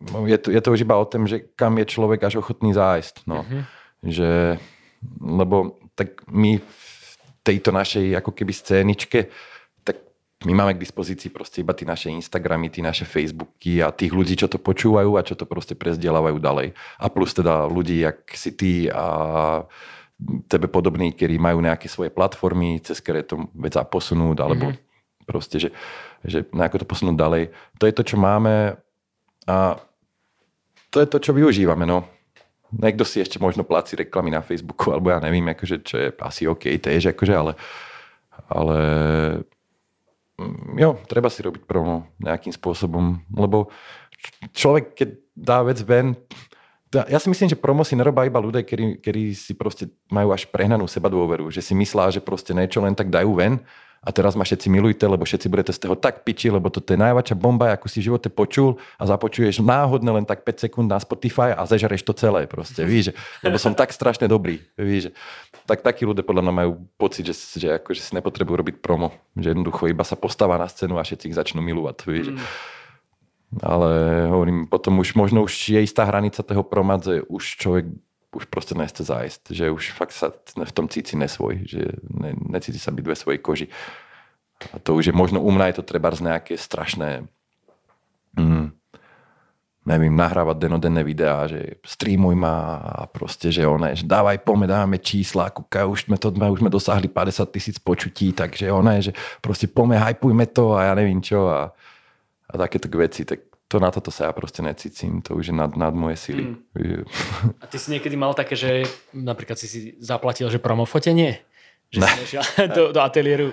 je, to, je to už iba o tom, že kam je človek až ochotný zájsť. No. Uh-huh. Že, lebo tak my v tejto našej ako keby scéničke my máme k dispozícii proste iba tie naše Instagramy, tie naše Facebooky a tých ľudí, čo to počúvajú a čo to proste prezdielávajú ďalej. A plus teda ľudí, jak si ty a tebe podobní, ktorí majú nejaké svoje platformy, cez ktoré to vec posunúť, alebo mm-hmm. proste, že, že ako to posunúť ďalej. To je to, čo máme a to je to, čo využívame. No. Niekto si ešte možno pláci reklamy na Facebooku, alebo ja neviem, akože, čo je asi OK, tiež, akože, ale, ale jo, treba si robiť promo nejakým spôsobom, lebo človek, keď dá vec ven, ja si myslím, že promo si nerobá iba ľudia, ktorí, ktorí si proste majú až prehnanú seba dôveru, že si myslá, že proste niečo len tak dajú ven a teraz ma všetci milujte, lebo všetci budete z toho tak piči, lebo toto je najväčšia bomba, ako si v živote počul a započuješ náhodne len tak 5 sekúnd na Spotify a zežereš to celé proste, víš, lebo som tak strašne dobrý, víš. Tak takí ľudia podľa mňa majú pocit, že, že akože si nepotrebujú robiť promo, že jednoducho iba sa postáva na scénu a všetci ich začnú milovať, víš. Mm. Ale hovorím, potom už možno už je istá hranica toho promadze, už človek už proste nechce zájsť, že už fakt sa v tom cíti nesvoj, že ne, necíti sa byť ve svojej koži. A to už je možno u mňa je to treba z nejaké strašné mm, neviem, nahrávať denodenné videá, že streamuj ma a proste, že one, že dávaj, pome, dáme čísla, kúka, už sme, to, už sme dosahli 50 tisíc počutí, takže one, že proste pome, hypujme to a ja neviem čo a, a takéto veci, tak to na toto sa ja proste necítim, to už je nad, nad moje sily. Mm. A ty si niekedy mal také, že napríklad si si zaplatil, že promofotenie? Že ne. si do, do ateliéru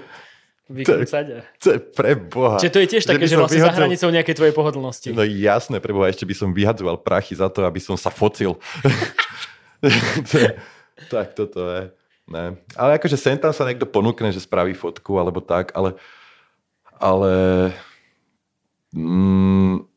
vykrúcať? To je pre Boha. Čiže to je tiež také, že, že vlastne vyhadzoval... za hranicou nejakej tvojej pohodlnosti. No jasné, pre Boha, ešte by som vyhadzoval prachy za to, aby som sa focil. tak toto je. Ne. Ale akože sem tam sa niekto ponúkne, že spraví fotku alebo tak, ale ale mm,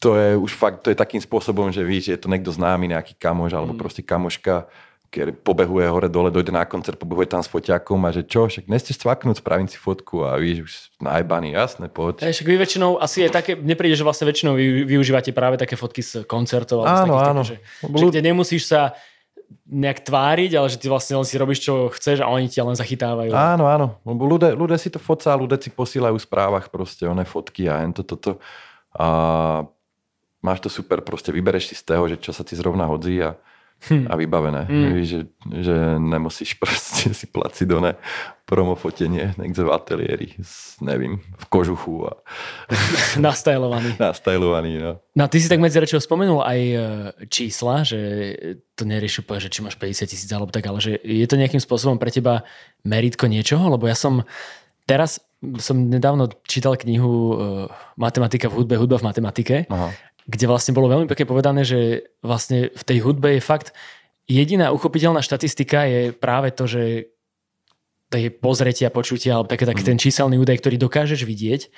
to je už fakt, to je takým spôsobom, že víš, je to niekto známy, nejaký kamoš alebo mm. proste kamoška, keď pobehuje hore dole, dojde na koncert, pobehuje tam s foťakom a že čo, však neste cvaknúť, spravím si fotku a víš, už najbaný, jasné, poď. Však vy väčšinou, asi je také, nepríde, že vlastne väčšinou vy, využívate práve také fotky z koncertov. Áno, z áno. Také, že, že kde nemusíš sa nejak tváriť, ale že ty vlastne len si robíš, čo chceš a oni ťa len zachytávajú. Áno, áno. Lebo ľudia, ľudia si to fotca, ľudia si posílajú v správach proste, oné fotky a jen toto. To, to. A máš to super, proste vybereš si z toho, že čo sa ti zrovna hodí a, hm. a vybavené. Hm. Víš, že, že nemusíš proste si placiť do ne promofotenie niekde v ateliéri, s, nevím, v kožuchu. A... Nastajlovaný. Nastajlovaný, no. No ty si tak medzi rečou spomenul aj e, čísla, že to nerieši že či máš 50 tisíc alebo tak, ale že je to nejakým spôsobom pre teba meritko niečoho? Lebo ja som teraz som nedávno čítal knihu uh, Matematika v hudbe, hudba v matematike Aha kde vlastne bolo veľmi pekne povedané, že vlastne v tej hudbe je fakt jediná uchopiteľná štatistika je práve to, že to je pozretia, počutia, alebo taký, taký mhm. ten číselný údaj, ktorý dokážeš vidieť.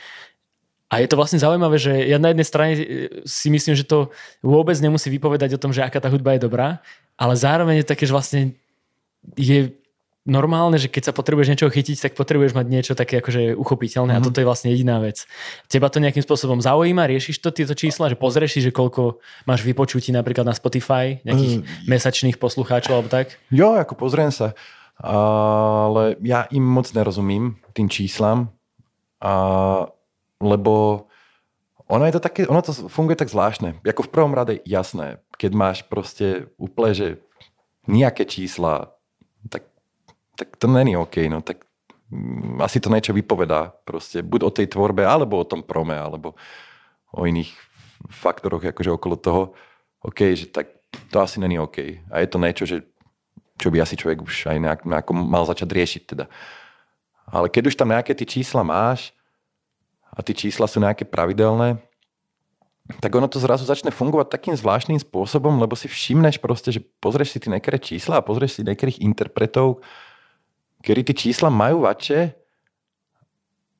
A je to vlastne zaujímavé, že ja na jednej strane e, si myslím, že to vôbec nemusí vypovedať o tom, že aká tá hudba je dobrá, ale zároveň je také, že vlastne je normálne, že keď sa potrebuješ niečo chytiť, tak potrebuješ mať niečo také akože uchopiteľné mm-hmm. a mhm. toto je vlastne jediná vec. Teba to nejakým spôsobom zaujíma, riešiš to tieto čísla, že pozrieš si, že koľko máš vypočutí napríklad na Spotify, nejakých mm. mesačných poslucháčov alebo tak? Jo, ako pozriem sa, ale ja im moc nerozumím, tým číslam, a, lebo ono je to také, ono to funguje tak zvláštne. Jako v prvom rade jasné, keď máš proste úplne, že nejaké čísla, tak tak to není OK, no tak mm, asi to niečo vypovedá proste, buď o tej tvorbe, alebo o tom prome, alebo o iných faktoroch akože okolo toho, OK, že tak to asi není OK. A je to niečo, že, čo by asi človek už aj nejak, nejako mal začať riešiť teda. Ale keď už tam nejaké tie čísla máš a tie čísla sú nejaké pravidelné, tak ono to zrazu začne fungovať takým zvláštnym spôsobom, lebo si všimneš proste, že pozrieš si tie niektoré čísla a pozrieš si niektorých interpretov, ktorí tie čísla majú vače,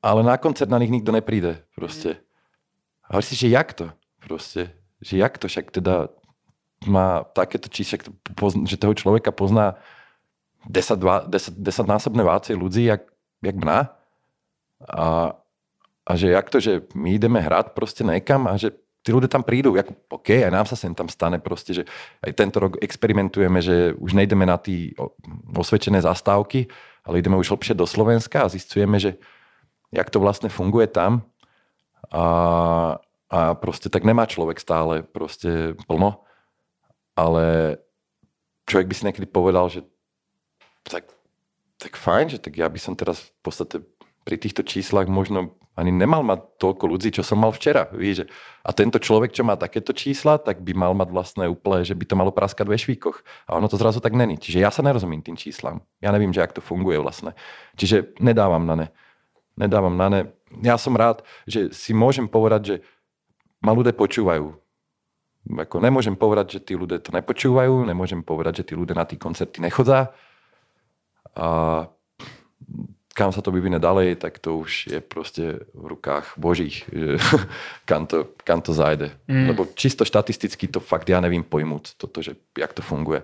ale na koncert na nich nikto nepríde proste. A si, že jak to? Proste, že jak to však teda má takéto čísla, že toho človeka pozná 10, 10, 10 násobné vácie ľudí, jak, jak mňa. A, a že jak to, že my ideme hrať proste nekam a že tí ľudia tam prídu, ako, OK, aj nám sa sem tam stane proste, že aj tento rok experimentujeme, že už nejdeme na tie osvedčené zastávky, ale ideme už hlbšie do Slovenska a zistujeme, že jak to vlastne funguje tam. A, a proste tak nemá človek stále proste plno, ale človek by si niekedy povedal, že tak, tak fajn, že tak ja by som teraz v podstate pri týchto číslach možno ani nemal mať toľko ľudí, čo som mal včera. Víš? A tento človek, čo má takéto čísla, tak by mal mať vlastné úplne, že by to malo praskať ve švíkoch. A ono to zrazu tak není. Čiže ja sa nerozumím tým číslam. Ja nevím, že ak to funguje vlastne. Čiže nedávam na ne. Nedávam na ne. Ja som rád, že si môžem povedať, že ma ľudia počúvajú. Ako nemôžem povedať, že tí ľudia to nepočúvajú, nemôžem povedať, že tí ľudia na tí koncerty nechodzá. A kam sa to vyvine ďalej, tak to už je proste v rukách božích, kam, to, kam to zajde. Mm. Lebo čisto štatisticky to fakt ja nevím pojmúť, toto, že jak to funguje.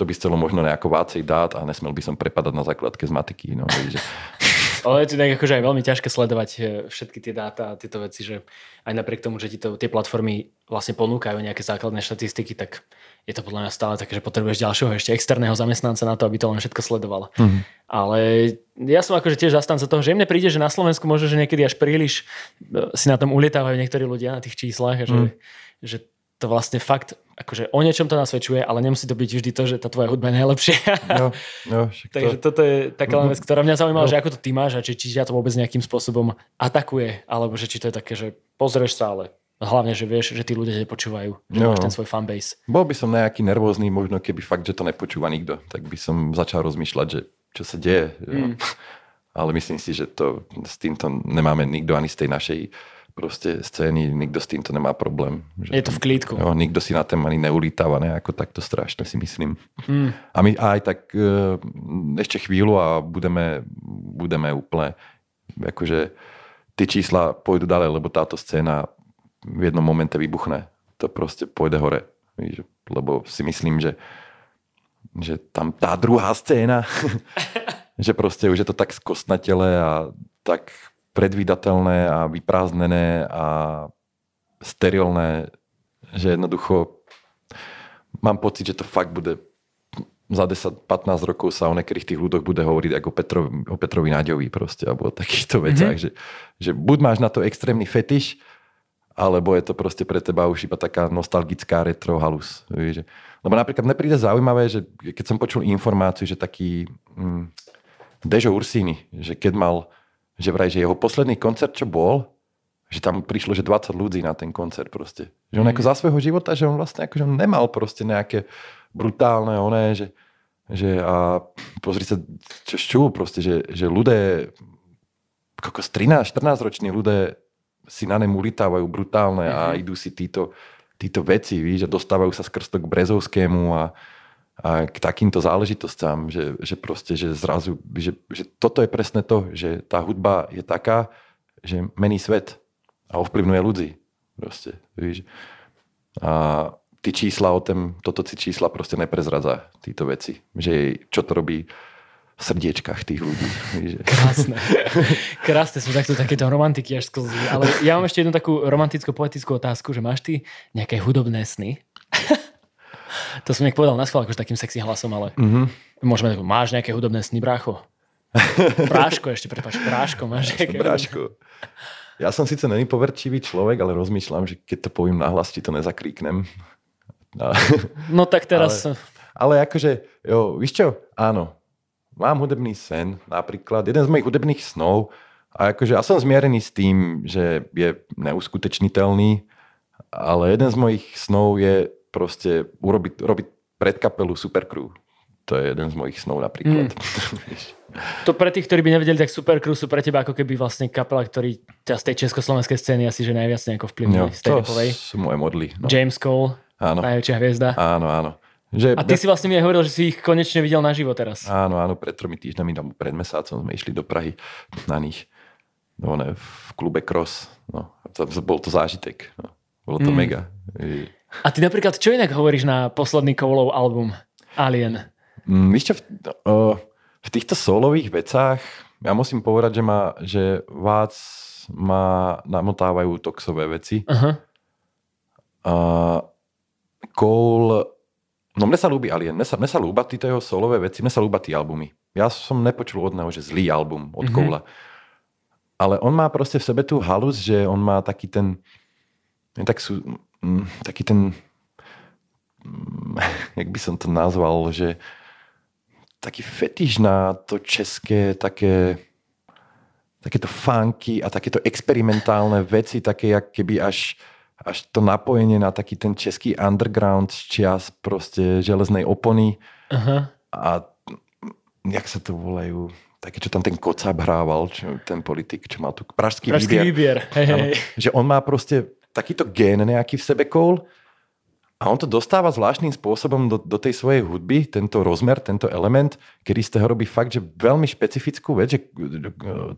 To by chcelo možno nejako vácej dát a nesmel by som prepadať na základke z matiky. No, že... Ale je to tak akože aj veľmi ťažké sledovať eh, všetky tie dáta a tieto veci, že aj napriek tomu, že ti to, tie platformy vlastne ponúkajú nejaké základné štatistiky, tak je to podľa mňa stále také, že potrebuješ ďalšieho ešte externého zamestnanca na to, aby to len všetko sledoval. Mm-hmm. Ale ja som akože tiež zastanca toho, že mne príde, že na Slovensku možno, že niekedy až príliš e, si na tom ulietávajú niektorí ľudia na tých číslach, že, mm. že to vlastne fakt, akože o niečom to nasvedčuje, ale nemusí to byť vždy to, že tá tvoja hudba je najlepšia. No, no, Takže to... toto je taká len vec, ktorá mňa zaujímala, no. že ako to ty máš a či, či ťa to vôbec nejakým spôsobom atakuje, alebo že či to je také, že pozrieš sa, ale Hlavne, že vieš, že tí ľudia nepočúvajú, že no. máš ten svoj fanbase. Bol by som nejaký nervózny, možno keby fakt, že to nepočúva nikto, tak by som začal rozmýšľať, že čo sa deje. Mm. Ale myslím si, že to s týmto nemáme nikto ani z tej našej proste scény, nikto s týmto nemá problém. Že je to v klídku. Jo, nikto si na tém ani neulítáva, ne, ako takto strašne si myslím. Mm. A my aj tak e, ešte chvíľu a budeme, budeme úplne, akože tie čísla pôjdu ďalej, lebo táto scéna v jednom momente vybuchne. To proste pôjde hore. Víš, lebo si myslím, že, že tam tá druhá scéna, že proste už je to tak skostnatele a tak predvídateľné a vyprázdnené a sterilné, že jednoducho mám pocit, že to fakt bude za 10-15 rokov sa o niektorých tých ľudoch bude hovoriť ako Petrovi, o Petrovi Náďovi proste, alebo o takýchto veciach, mm-hmm. že, že buď máš na to extrémny fetiš, alebo je to proste pre teba už iba taká nostalgická retro halus. Víš? Lebo napríklad mne príde zaujímavé, že keď som počul informáciu, že taký mm, Dežo Ursini, že keď mal, že vraj, že jeho posledný koncert, čo bol, že tam prišlo, že 20 ľudí na ten koncert proste. Že on mm. ako za svojho života, že on vlastne ako, že on nemal proste nejaké brutálne oné, že, že a pozri sa, čo šťú proste, že, že ľudé, kokos 13-14 roční ľudé si na nemu litávajú brutálne mm-hmm. a mhm. idú si títo, títo veci, víš, a dostávajú sa skrz to k Brezovskému a, a k takýmto záležitostám, že, že proste, že zrazu, že, že toto je presne to, že tá hudba je taká, že mení svet a ovplyvňuje ľudí. Proste, víš. A ty čísla o tom, toto si čísla proste neprezradza, títo veci. Že čo to robí srdiečkách tých ľudí. Krásne. Krásne sú takto takéto romantiky až sklzí. Ale ja mám ešte jednu takú romanticko-poetickú otázku, že máš ty nejaké hudobné sny? to som nejak povedal na schvál, akože takým sexy hlasom, ale mm-hmm. môžeme, máš nejaké hudobné sny, brácho? Práško ešte, prepáč, práško máš nejaké Práško. Ja som síce není poverčivý človek, ale rozmýšľam, že keď to poviem nahlas, ti to nezakríknem. No tak teraz... Ale, ale akože, jo, víš čo? Áno, mám hudebný sen, napríklad, jeden z mojich hudebných snov, a akože ja som zmierený s tým, že je neuskutečniteľný, Ale jeden z mojich snov je proste urobiť, robiť predkapelu Supercrew. To je jeden z mojich snov napríklad. Mm. To pre tých, ktorí by nevedeli, tak Supercrew sú pre teba ako keby vlastne kapela, ktorý ťa z tej československej scény asi že najviac nejako vplyvnili. z tej to sú moje modly. No. James Cole, áno. najväčšia hviezda. Áno, áno. Že a ty si vlastne mi aj hovoril, že si ich konečne videl naživo teraz. Áno, áno, pred tromi týždňami, no, pred mesácom sme išli do Prahy na nich. No, ne, v klube Cross. No, to, bol to zážitek. No, bolo to mm. mega. A ty napríklad, čo inak hovoríš na posledný Kovolov album Alien? Mm, víš čo, uh, v týchto solových vecách ja musím povedať, že, ma, že vás ma namotávajú toxové veci. Uh-huh. Uh, Cole, no mne sa ľúbi Alien, mne sa, mne sa ľúba títo jeho solové veci, mne sa ľúba tie albumy. Ja som nepočul od neho, že zlý album od uh-huh. Cole. Ale on má proste v sebe tú halus, že on má taký ten, tak sú, mm, taký ten, mm, jak by som to nazval, že taký fetiš na to české, také, takéto funky a takéto experimentálne veci, také jak keby až, až to napojenie na taký ten český underground z čias proste železnej opony. Uh-huh. A jak sa to volajú? Také, čo tam ten Kocáb hrával, čo, ten politik, čo mal tu pražský, pražský výbier. výbier. Hej, hej. Že on má proste takýto gén nejaký v sebe Cole a on to dostáva zvláštnym spôsobom do, do tej svojej hudby, tento rozmer, tento element, kedy z toho robí fakt, že veľmi špecifickú vec, že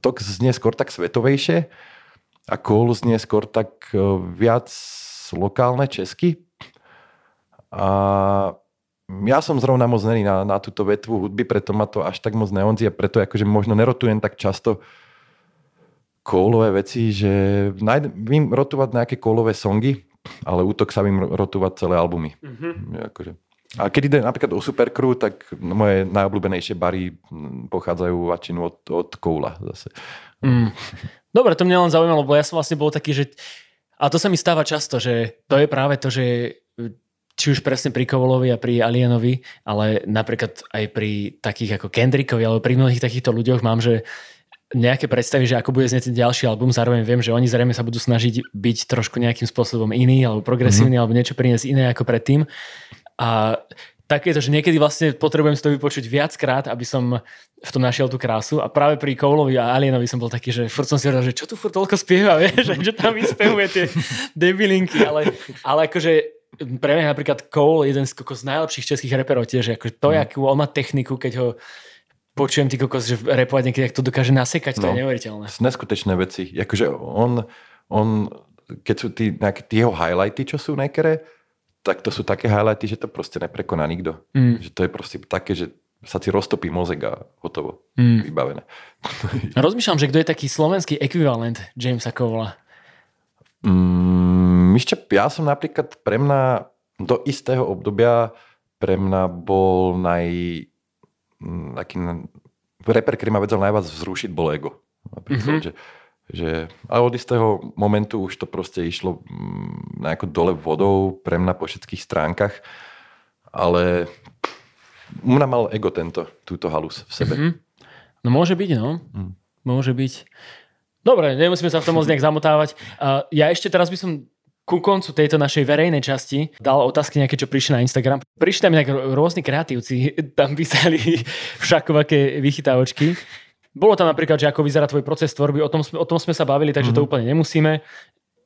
to znie skôr tak svetovejšie a Kohl znie skôr tak e, viac lokálne česky. A ja som zrovna moc není na, na túto vetvu hudby, preto ma to až tak moc neonzí a preto akože možno nerotujem tak často kólové veci, že vím rotovať nejaké kólové songy, ale útok sa im rotovať celé albumy. Mm-hmm. Akože. A keď ide napríklad o Supercrew, tak moje najobľúbenejšie bary pochádzajú väčšinu od, od Koula zase. Mm. Dobre, to mňa len zaujímalo, lebo ja som vlastne bol taký, že a to sa mi stáva často, že to je práve to, že či už presne pri Kovolovi a pri Alienovi, ale napríklad aj pri takých ako Kendrickovi alebo pri mnohých takýchto ľuďoch mám, že nejaké predstavy, že ako bude znieť ten ďalší album, zároveň viem, že oni zrejme sa budú snažiť byť trošku nejakým spôsobom iný alebo progresívny mm-hmm. alebo niečo priniesť iné ako predtým. A takéto, že niekedy vlastne potrebujem si to vypočuť viackrát, aby som v tom našiel tú krásu. A práve pri Koulovi a Alienovi som bol taký, že furt som si hovoril, že čo tu furt toľko spieva, vieš, že tam vyspevuje tie debilinky, ale, ale akože pre mňa napríklad Cole, jeden z, z najlepších českých reperov tiež, akože to, mm. akú on má techniku, keď ho počujem ty kokos, že repovať niekedy, to dokáže nasekať, to no, je neuveriteľné. Neskutečné veci. Akože on, on, keď sú tí, tie jeho highlighty, čo sú niektoré, tak to sú také highlighty, že to proste neprekoná nikto. Mm. Že to je proste také, že sa ti roztopí mozek a hotovo. Mm. Vybavené. Rozmýšľam, že kto je taký slovenský ekvivalent Jamesa Kovala? Mm, ja som napríklad pre mňa do istého obdobia pre mňa bol naj, Mm, taký reper, ktorý ma vedel najviac vzrušiť, bol ego. Napríklad, mm-hmm. že, že, ale od istého momentu už to proste išlo mm, nejako dole vodou pre mňa po všetkých stránkach, ale mňa mal ego tento, túto halus v sebe. Mm-hmm. No môže byť, no. Mm. Môže byť. Dobre, nemusíme sa v tom moc nejak zamotávať. Uh, ja ešte teraz by som ku koncu tejto našej verejnej časti dal otázky nejaké, čo prišli na Instagram. Prišli tam inak rôzni kreatívci, tam písali všakovaké vychytávočky. Bolo tam napríklad, že ako vyzerá tvoj proces tvorby, o tom, o tom sme sa bavili, takže mm-hmm. to mhm. úplne nemusíme.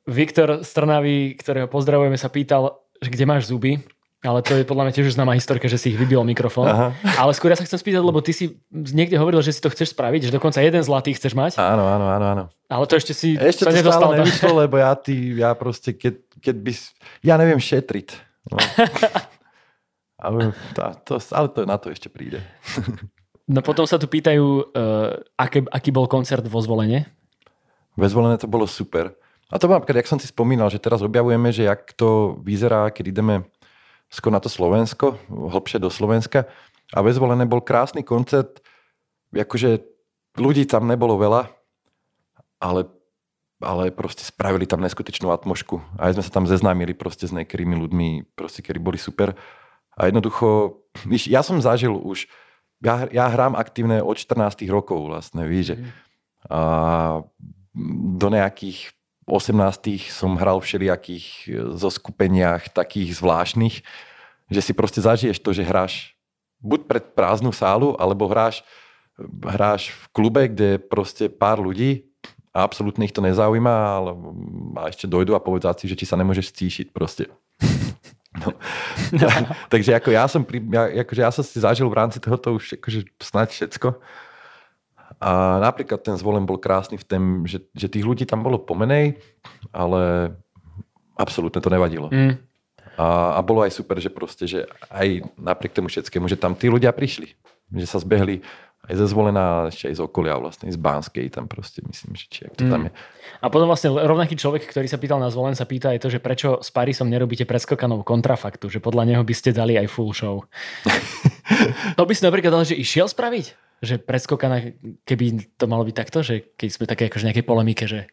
Viktor Strnavý, ktorého pozdravujeme, sa pýtal, že kde máš zuby. Ale to je podľa mňa tiež známa historka, že si ich vybil mikrofón. Aha. Ale skôr ja sa chcem spýtať, lebo ty si niekde hovoril, že si to chceš spraviť, že dokonca jeden zlatý chceš mať. Áno, áno, áno. áno. Ale to ešte si ešte sa to nedostal. Ešte nevyšlo, lebo ja, ty, ja proste, keď, keď by... Ja neviem šetriť. No. ale, to, ale to na to ešte príde. No potom sa tu pýtajú, uh, aké, aký bol koncert vo zvolenie? Vo zvolenie to bolo super. A to mám, jak som si spomínal, že teraz objavujeme, že jak to vyzerá, keď ideme skôr na to Slovensko, hlbšie do Slovenska. A ve Zvolené bol krásny koncert, akože ľudí tam nebolo veľa, ale, ale proste spravili tam neskutečnú atmošku. A aj sme sa tam zeznámili proste s niektorými ľuďmi, proste, ktorí boli super. A jednoducho, ja som zažil už, ja, ja hrám aktívne od 14 rokov vlastne, víš, že mhm. a do nejakých 18 som hral všelijakých e, zoskupeniach takých zvláštnych, že si proste zažiješ to, že hráš buď pred prázdnu sálu, alebo hráš, hráš v klube, kde proste pár ľudí a absolútne ich to nezaujíma, ale a ešte dojdu a povedia si, že ti sa nemôžeš stíšiť proste. No. Takže ako ja som, pri, ja, akože ja som si zažil v rámci tohoto už akože snať všetko. A napríklad ten zvolen bol krásny v tom, že, že tých ľudí tam bolo pomenej, ale absolútne to nevadilo. Mm. A, a bolo aj super, že proste, že aj napriek tomu všetkému, že tam tí ľudia prišli. Že sa zbehli aj ze zvolená, ešte aj z okolia vlastne, z Banskej tam proste, myslím, že či to mm. tam je. A potom vlastne rovnaký človek, ktorý sa pýtal na zvolen, sa pýta aj to, že prečo s Parisom nerobíte preskokanov kontrafaktu, že podľa neho by ste dali aj full show. to by si napríklad dal, že išiel spraviť? Že preskokana, keby to malo byť takto, že keď sme také akože nejakej polemike, že...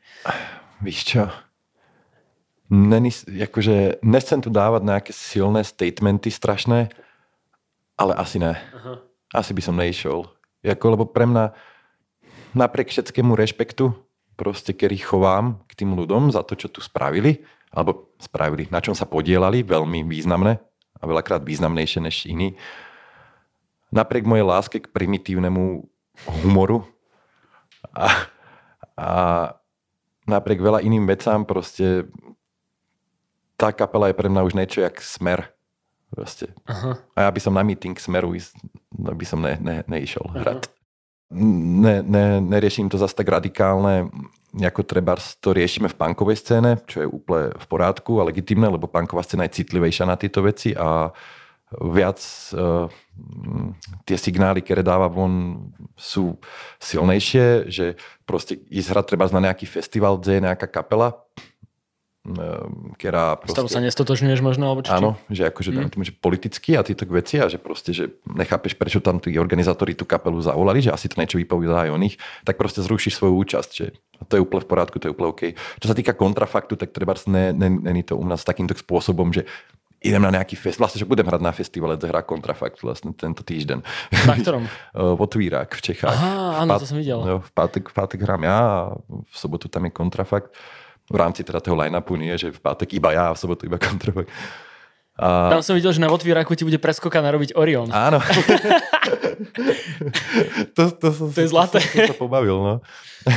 Víš čo, Není, akože, nechcem tu dávať nejaké silné statementy strašné, ale asi ne. Aha. Asi by som neišiel. Jako, lebo pre mňa napriek všetkému rešpektu, proste kedy chovám k tým ľuďom za to, čo tu spravili, alebo spravili, na čom sa podielali, veľmi významné a veľakrát významnejšie než iní. Napriek mojej láske k primitívnemu humoru a, a napriek veľa iným vecám proste tá kapela je pre mňa už niečo jak smer. Proste. Aha. A ja by som na meeting smeru ísť, no by som ne, ne, neišiel Aha. hrať. Ne, ne, neriešim to zase tak radikálne, ako treba to riešime v punkovej scéne, čo je úplne v porádku a legitimné, lebo punková scéna je citlivejšia na tieto veci a viac uh, tie signály, ktoré dáva von, sú silnejšie, že proste ísť hrať treba na nejaký festival, kde je nejaká kapela, ktorá... Proste, S sa nestotožňuješ možno? Alebo áno, že akože mm. tomu, že politicky a tieto veci a že proste, že nechápeš, prečo tam tí organizátori tú kapelu zavolali, že asi to niečo vypovedá aj o nich, tak proste zrušíš svoju účasť. Že to je úplne v poriadku, to je úplne OK. Čo sa týka kontrafaktu, tak treba ne, ne, není to u nás takýmto spôsobom, že idem na nejaký fest, vlastne, že budem hrať na festivale, kde hrá kontrafakt vlastne tento týždeň. Na ktorom? v Otvírák v Čechách. Aha, áno, to som videl. v, pátek, v pátek hrám ja a v sobotu tam je kontrafakt v rámci teda toho line-upu nie, že v pátek iba ja v sobotu iba kontrovok. A... Tam som videl, že na otvíraku ti bude preskoka narobiť Orion. Áno. to, to, som, to je zlaté. To, to, to pobavil, no.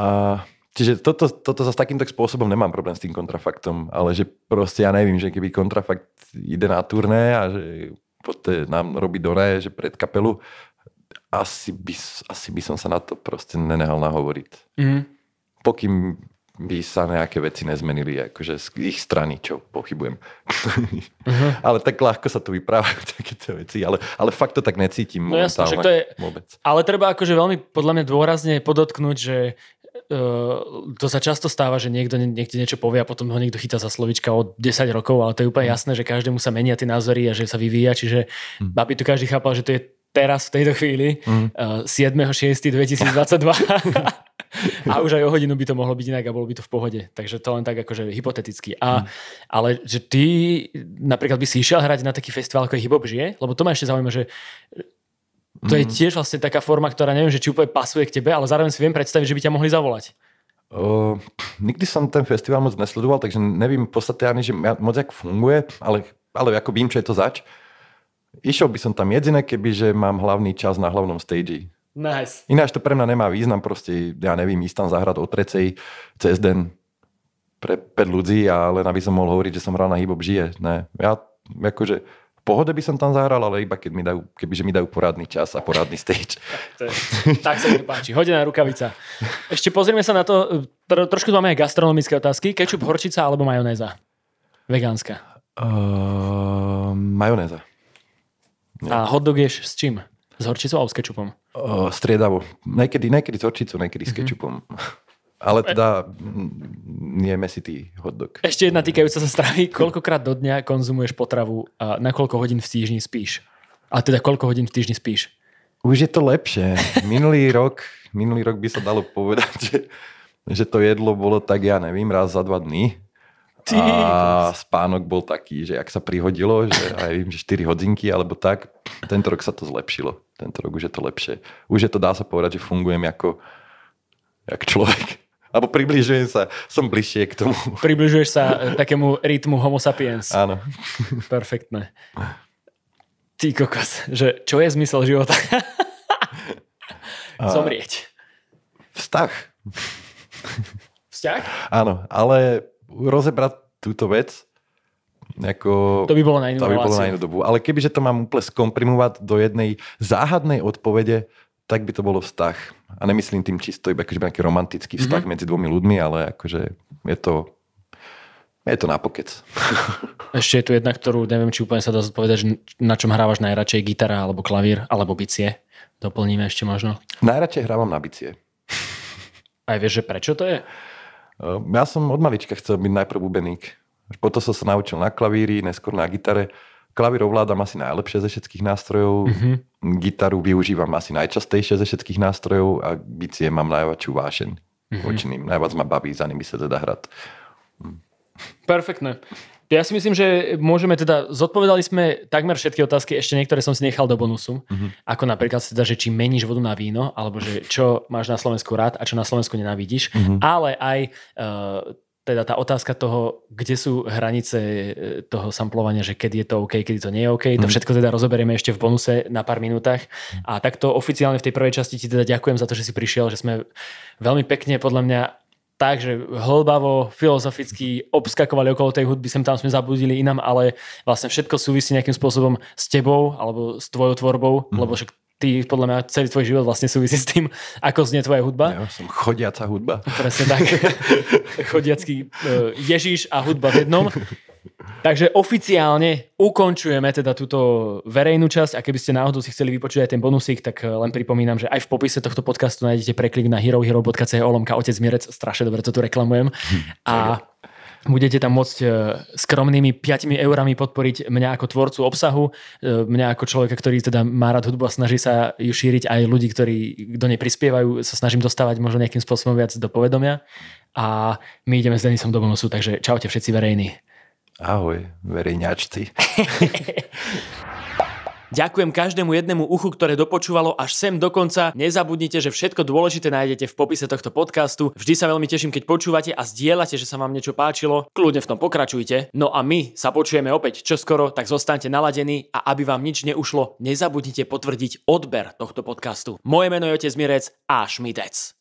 a, čiže toto, toto sa s takýmto spôsobom nemám problém s tým kontrafaktom, ale že proste ja nevím, že keby kontrafakt ide na turné a že poté nám robí dore, že pred kapelu, asi by, asi by som sa na to proste nenehal nahovoriť. Mm. Pokým by sa nejaké veci nezmenili akože z ich strany, čo pochybujem. Uh-huh. ale tak ľahko sa tu vyprávajú takéto veci, ale, ale fakt to tak necítim no jasno, to je, vôbec. Ale treba akože veľmi podľa mňa dôrazne podotknúť, že uh, to sa často stáva, že niekto niekde niečo povie a potom ho niekto chytá za slovička od 10 rokov, ale to je úplne uh-huh. jasné, že každému sa menia tie názory a že sa vyvíja, čiže uh-huh. aby tu každý chápal, že to je teraz v tejto chvíli, uh-huh. uh, 7.6.2022 a už aj o hodinu by to mohlo byť inak a bolo by to v pohode. Takže to len tak akože hypoteticky. A, hmm. Ale že ty napríklad by si išiel hrať na taký festival ako je Hip žije? Lebo to ma ešte zaujíma, že to je mhm. tiež vlastne taká forma, ktorá neviem, že či úplne pasuje k tebe, ale zároveň si viem predstaviť, že by ťa mohli zavolať. Uh, nikdy som ten festival moc nesledoval, takže nevím v podstate ani, že moc jak funguje, ale, ale ako vím, čo je to zač. Išiel by som tam jediné, keby že mám hlavný čas na hlavnom stage. Nice. Ináč to pre mňa nemá význam, proste ja nevím, ísť tam zahrať o trecej cez den pre 5 ľudí a len aby som mohol hovoriť, že som hral na hip žije. Ne. Ja akože v pohode by som tam zahral, ale iba keď mi dajú, kebyže mi dajú poradný čas a poradný stage. tak, tak sa mi páči. Hodená rukavica. Ešte pozrieme sa na to, tro, trošku tu máme aj gastronomické otázky. Kečup, horčica alebo majonéza? Vegánska. Uh, majonéza. A hotdog ješ s čím? S horčicou alebo s kečupom? Uh, striedavo. Niekedy, niekedy s horčicou, niekedy mm-hmm. s mhm. kečupom. Ale teda nie mesitý hotdog. Ešte jedna týkajúca sa stravy. Koľkokrát do dňa konzumuješ potravu a na koľko hodín v týždni spíš? A teda koľko hodín v týždni spíš? Už je to lepšie. Minulý rok, minulý rok by sa dalo povedať, že, že to jedlo bolo tak, ja neviem, raz za dva dny. Ty. A spánok bol taký, že ak sa prihodilo, že aj viem, že 4 hodinky alebo tak, tento rok sa to zlepšilo. Tento rok už je to lepšie. Už je to, dá sa povedať, že fungujem ako, ako človek. Alebo približujem sa, som bližšie k tomu. Približuješ sa e, takému rytmu homo sapiens. Áno. Perfektné. Ty kokos, že čo je zmysel života? Zomrieť. Vztah. Vzťah? Áno, ale rozebrať túto vec, ako, To by bolo na inú to by bolo na inú dobu. Ale kebyže to mám úplne skomprimovať do jednej záhadnej odpovede, tak by to bolo vztah. A nemyslím tým čisto iba akože nejaký romantický vztah mm-hmm. medzi dvomi ľuďmi, ale akože je to, je to napokec. Ešte je tu jedna, ktorú neviem, či úplne sa dá zodpovedať, na čom hrávaš najradšej, gitara alebo klavír, alebo bicie. Doplníme ešte možno. Najradšej hrávam na bicie. Aj vieš, že prečo to je? Uh, Ja som od malička chcel byť najprv bubeník. Až Potom som sa naučil na klavíri, neskôr na gitare. Klavír ovládam asi najlepšie ze všetkých nástrojov. Mm-hmm. Gitaru využívam asi najčastejšie ze všetkých nástrojov a bicie mám najväčšiu vášeň. Mm-hmm. Voči ním. Najviac ma baví za nimi sa teda hrať. Perfektné. Ja si myslím, že môžeme teda, zodpovedali sme takmer všetky otázky, ešte niektoré som si nechal do bonusu, mm-hmm. ako napríklad teda, že či meníš vodu na víno, alebo že čo máš na Slovensku rád a čo na Slovensku nenávidíš, mm-hmm. ale aj uh, teda tá otázka toho, kde sú hranice e, toho samplovania, že kedy je to OK, kedy to nie je OK, to všetko teda rozoberieme ešte v bonuse na pár minútach. A takto oficiálne v tej prvej časti ti teda ďakujem za to, že si prišiel, že sme veľmi pekne podľa mňa tak, že hlbavo, filozoficky obskakovali okolo tej hudby, sem tam sme zabudili inám, ale vlastne všetko súvisí nejakým spôsobom s tebou alebo s tvojou tvorbou, mm. lebo však ty podľa mňa celý tvoj život vlastne súvisí s tým, ako znie tvoja hudba. Ja som chodiaca hudba. Presne tak. Chodiacký uh, Ježiš a hudba v jednom. Takže oficiálne ukončujeme teda túto verejnú časť a keby ste náhodou si chceli vypočuť aj ten bonusík, tak len pripomínam, že aj v popise tohto podcastu nájdete preklik na herohero.co lomka otec Mirec, strašne dobre to tu reklamujem. A budete tam môcť e, skromnými 5 eurami podporiť mňa ako tvorcu obsahu, e, mňa ako človeka, ktorý teda má rád hudbu a snaží sa ju šíriť aj ľudí, ktorí do nej prispievajú, sa snažím dostávať možno nejakým spôsobom viac do povedomia. A my ideme s Denisom do bonusu, takže čaute všetci verejní. Ahoj, verejňačci. Ďakujem každému jednému uchu, ktoré dopočúvalo až sem do konca. Nezabudnite, že všetko dôležité nájdete v popise tohto podcastu. Vždy sa veľmi teším, keď počúvate a zdieľate, že sa vám niečo páčilo. Kľudne v tom pokračujte. No a my sa počujeme opäť čoskoro, tak zostaňte naladení a aby vám nič neušlo, nezabudnite potvrdiť odber tohto podcastu. Moje meno je Otec Mirec a Šmitec.